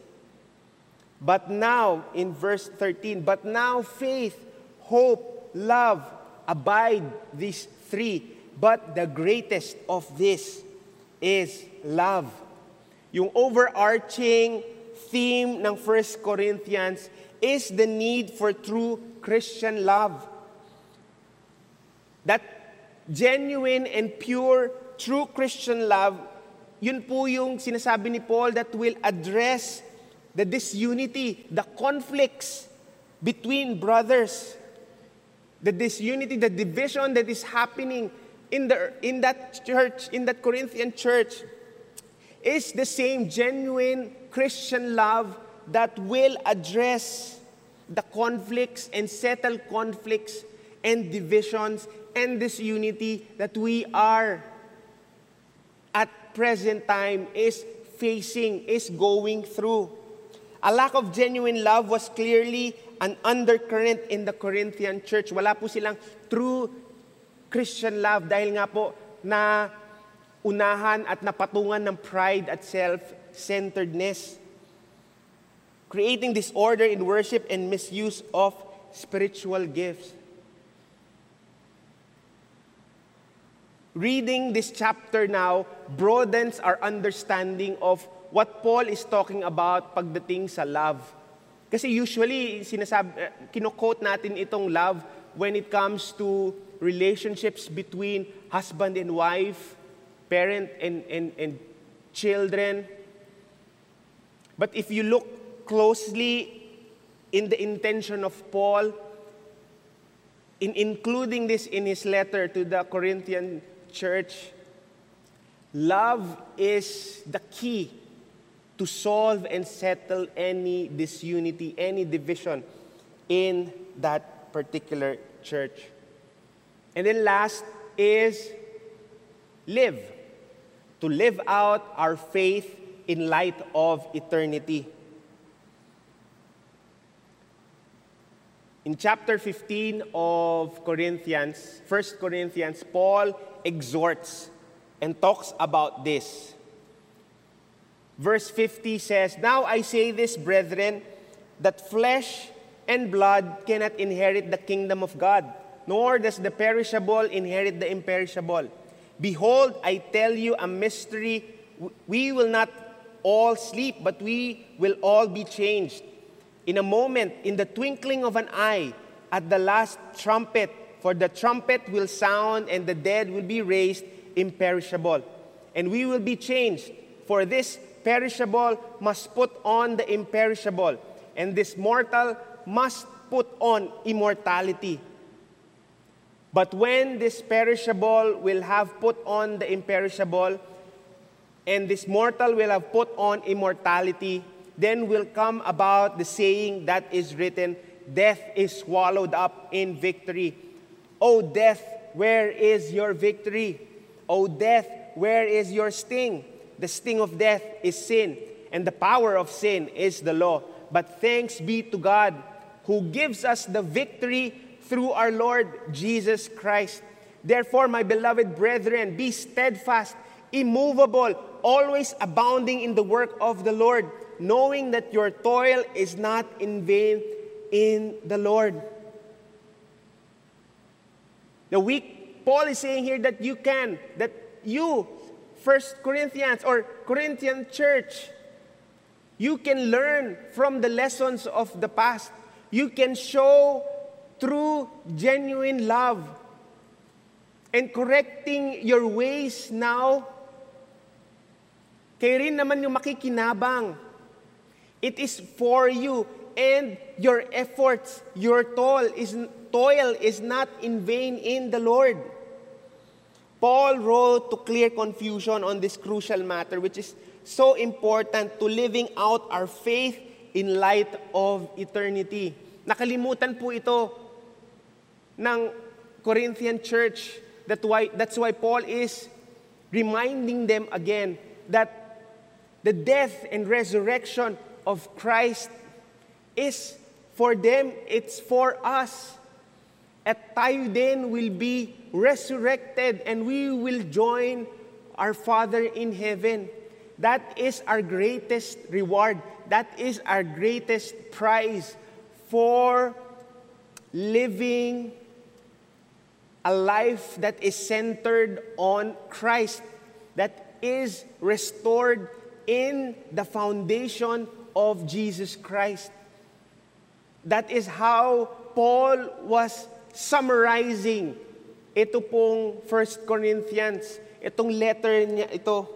But now, in verse 13, but now faith, hope, love abide these three, but the greatest of this is love. Yung overarching theme ng 1 Corinthians is the need for true Christian love. That genuine and pure, true Christian love, yun po yung sinasabi ni Paul that will address the disunity, the conflicts between brothers, the disunity, the division that is happening in, the, in that church, in that Corinthian church is the same genuine Christian love that will address the conflicts and settle conflicts and divisions and disunity that we are at present time is facing, is going through. A lack of genuine love was clearly an undercurrent in the Corinthian church. Wala po silang true Christian love dahil nga po na unahan at napatungan ng pride at self-centeredness, creating disorder in worship and misuse of spiritual gifts. Reading this chapter now broadens our understanding of what Paul is talking about pagdating sa love. Kasi usually, sinasab, eh, kinokote natin itong love when it comes to relationships between husband and wife, parent and, and, and children. But if you look closely in the intention of Paul, in including this in his letter to the Corinthian church, love is the key to solve and settle any disunity, any division in that particular church. And then last is live to live out our faith in light of eternity. In chapter 15 of Corinthians, 1 Corinthians, Paul exhorts and talks about this. Verse 50 says, Now I say this, brethren, that flesh and blood cannot inherit the kingdom of God, nor does the perishable inherit the imperishable. Behold, I tell you a mystery. We will not all sleep, but we will all be changed. In a moment, in the twinkling of an eye, at the last trumpet, for the trumpet will sound, and the dead will be raised imperishable. And we will be changed. For this perishable must put on the imperishable, and this mortal must put on immortality. But when this perishable will have put on the imperishable, and this mortal will have put on immortality, then will come about the saying that is written, Death is swallowed up in victory. O death, where is your victory? O death, where is your sting? The sting of death is sin, and the power of sin is the law. But thanks be to God who gives us the victory through our Lord Jesus Christ. Therefore, my beloved brethren, be steadfast, immovable, always abounding in the work of the Lord, knowing that your toil is not in vain in the Lord. The weak, Paul is saying here that you can, that you First Corinthians or Corinthian church. You can learn from the lessons of the past. You can show true, genuine love. And correcting your ways now, kayo rin naman yung makikinabang. It is for you and your efforts, your toil is, toil is not in vain in the Lord. Paul wrote to clear confusion on this crucial matter, which is so important to living out our faith in light of eternity. Nakalimutan po ito ng Corinthian church. That why, that's why Paul is reminding them again that the death and resurrection of Christ is for them, it's for us. At tayo din will be resurrected and we will join our Father in heaven. That is our greatest reward. That is our greatest prize for living a life that is centered on Christ, that is restored in the foundation of Jesus Christ. That is how Paul was summarizing ito pong 1 Corinthians. Itong letter niya, ito.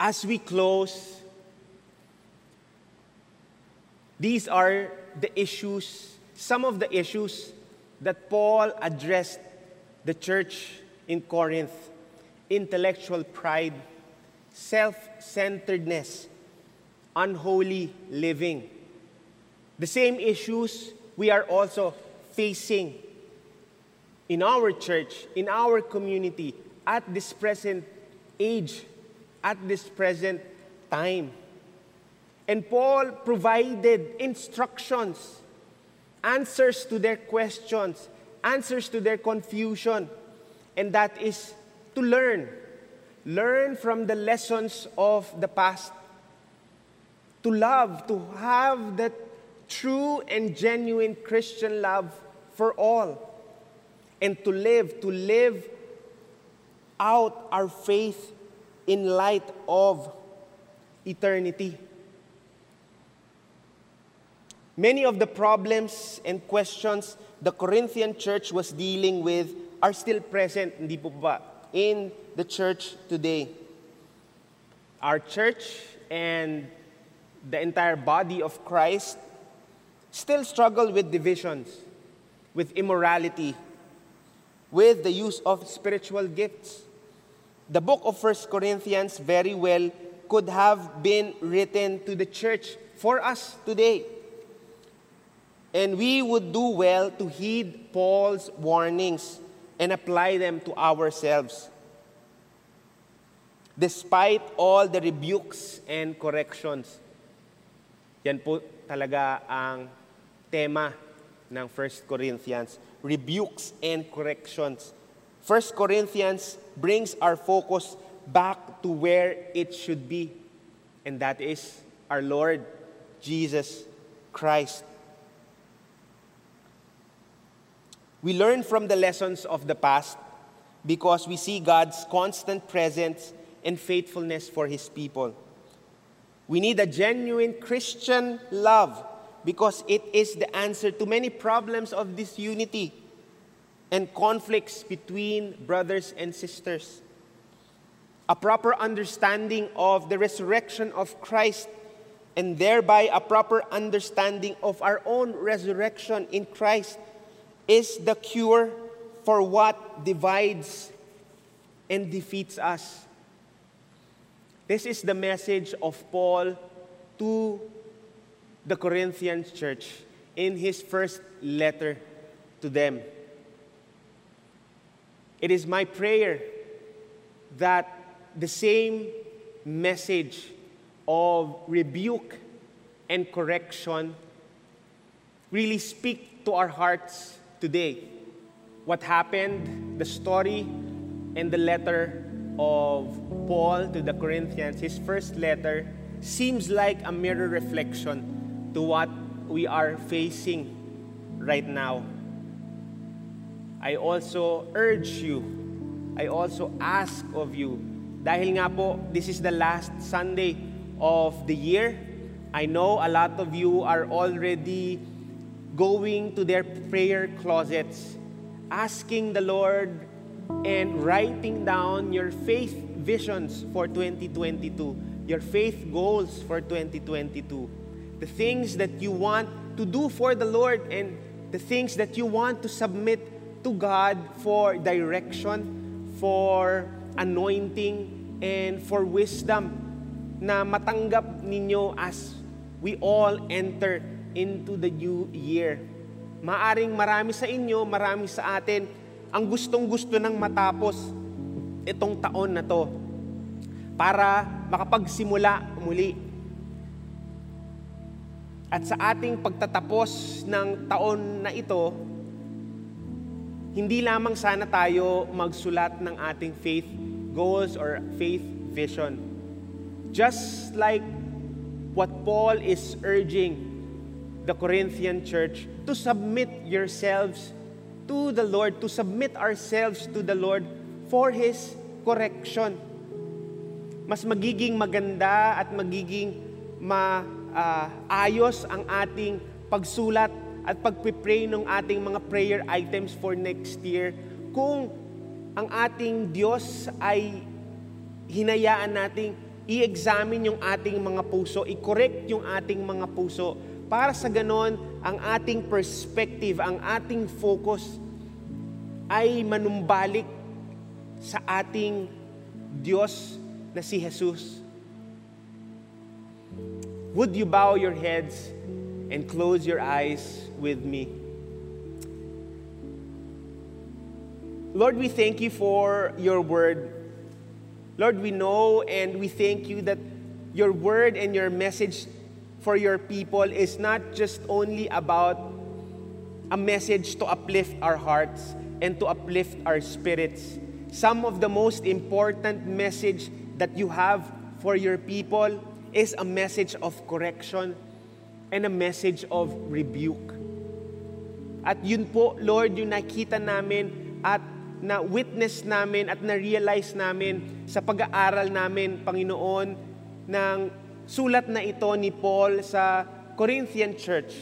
As we close, these are the issues, some of the issues that Paul addressed the church in Corinth intellectual pride, self centeredness, unholy living. The same issues we are also facing in our church, in our community, at this present age, at this present time. And Paul provided instructions, answers to their questions, answers to their confusion, and that is to learn. Learn from the lessons of the past. To love, to have that true and genuine Christian love for all. And to live, to live out our faith in light of eternity. Many of the problems and questions the Corinthian church was dealing with are still present, in the church today. Our church and the entire body of Christ still struggle with divisions, with immorality, with the use of spiritual gifts. The book of First Corinthians very well could have been written to the church for us today. And we would do well to heed Paul's warnings and apply them to ourselves. Despite all the rebukes and corrections. Yan po talaga ang tema ng 1 Corinthians. Rebukes and corrections. 1 Corinthians brings our focus back to where it should be. And that is our Lord Jesus Christ. We learn from the lessons of the past because we see God's constant presence and faithfulness for His people. We need a genuine Christian love because it is the answer to many problems of disunity and conflicts between brothers and sisters. A proper understanding of the resurrection of Christ and thereby a proper understanding of our own resurrection in Christ is the cure for what divides and defeats us. This is the message of Paul to the Corinthian church in his first letter to them. It is my prayer that the same message of rebuke and correction really speak to our hearts today. What happened, the story, and the letter of Paul to the Corinthians, his first letter, seems like a mirror reflection to what we are facing right now. I also urge you, I also ask of you, dahil nga po, this is the last Sunday of the year. I know a lot of you are already going to their prayer closets, asking the Lord and writing down your faith visions for 2022, your faith goals for 2022, the things that you want to do for the Lord and the things that you want to submit to God for direction, for anointing, and for wisdom na matanggap ninyo as we all enter into the new year. Maaring marami sa inyo, marami sa atin, ang gustong-gusto nang matapos itong taon na to para makapagsimula muli. At sa ating pagtatapos ng taon na ito, hindi lamang sana tayo magsulat ng ating faith goals or faith vision. Just like what Paul is urging the Corinthian church to submit yourselves to the Lord, to submit ourselves to the Lord for His correction. Mas magiging maganda at magiging maayos uh, ang ating pagsulat at pagpipray ng ating mga prayer items for next year kung ang ating Diyos ay hinayaan nating i-examine yung ating mga puso, i-correct yung ating mga puso para sa ganon ang ating perspective, ang ating focus ay manumbalik sa ating Diyos na si Jesus. Would you bow your heads and close your eyes with me? Lord, we thank you for your word. Lord, we know and we thank you that your word and your message for your people is not just only about a message to uplift our hearts and to uplift our spirits. Some of the most important message that you have for your people is a message of correction and a message of rebuke. At yun po, Lord, yung nakita namin at na witness namin at na-realize namin sa pag-aaral namin, Panginoon, ng sulat na ito ni Paul sa Corinthian church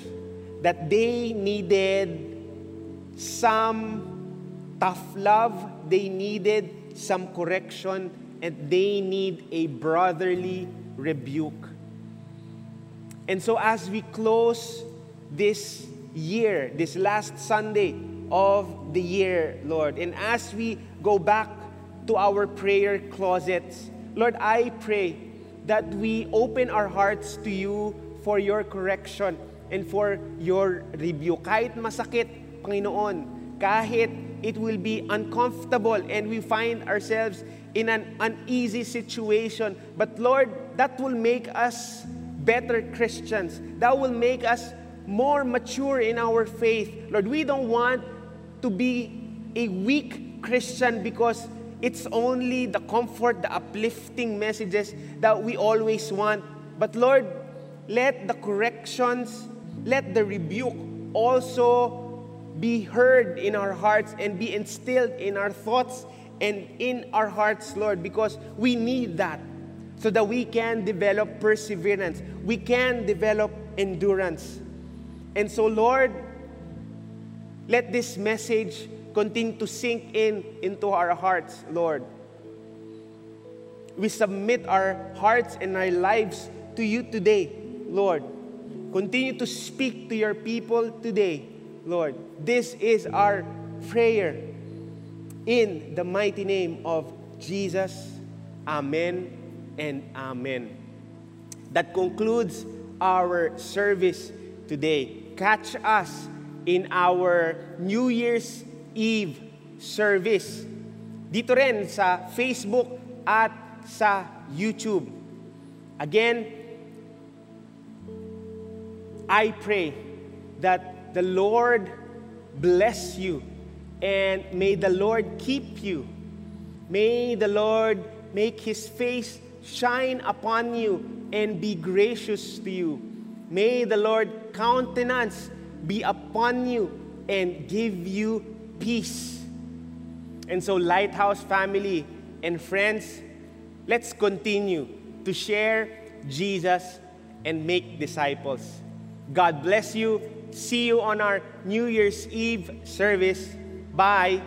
that they needed some tough love, they needed some correction, and they need a brotherly rebuke. And so as we close this year, this last Sunday, of the year, Lord. And as we go back to our prayer closets, Lord, I pray that we open our hearts to you for your correction and for your review. Kahit masakit, Panginoon, kahit it will be uncomfortable and we find ourselves in an uneasy situation, but Lord, that will make us better Christians. That will make us more mature in our faith. Lord, we don't want to be a weak Christian because it's only the comfort, the uplifting messages that we always want. But Lord, let the corrections, let the rebuke also be heard in our hearts and be instilled in our thoughts and in our hearts, Lord, because we need that so that we can develop perseverance, we can develop endurance. And so, Lord, let this message continue to sink in into our hearts, Lord. We submit our hearts and our lives to you today, Lord. Continue to speak to your people today, Lord. This is our prayer in the mighty name of Jesus. Amen and amen. That concludes our service today. Catch us in our New Year's Eve service. Dito rin sa Facebook at sa YouTube. Again, I pray that the Lord bless you and may the Lord keep you. May the Lord make his face shine upon you and be gracious to you. May the Lord countenance be upon you and give you peace. And so, Lighthouse family and friends, let's continue to share Jesus and make disciples. God bless you. See you on our New Year's Eve service. Bye.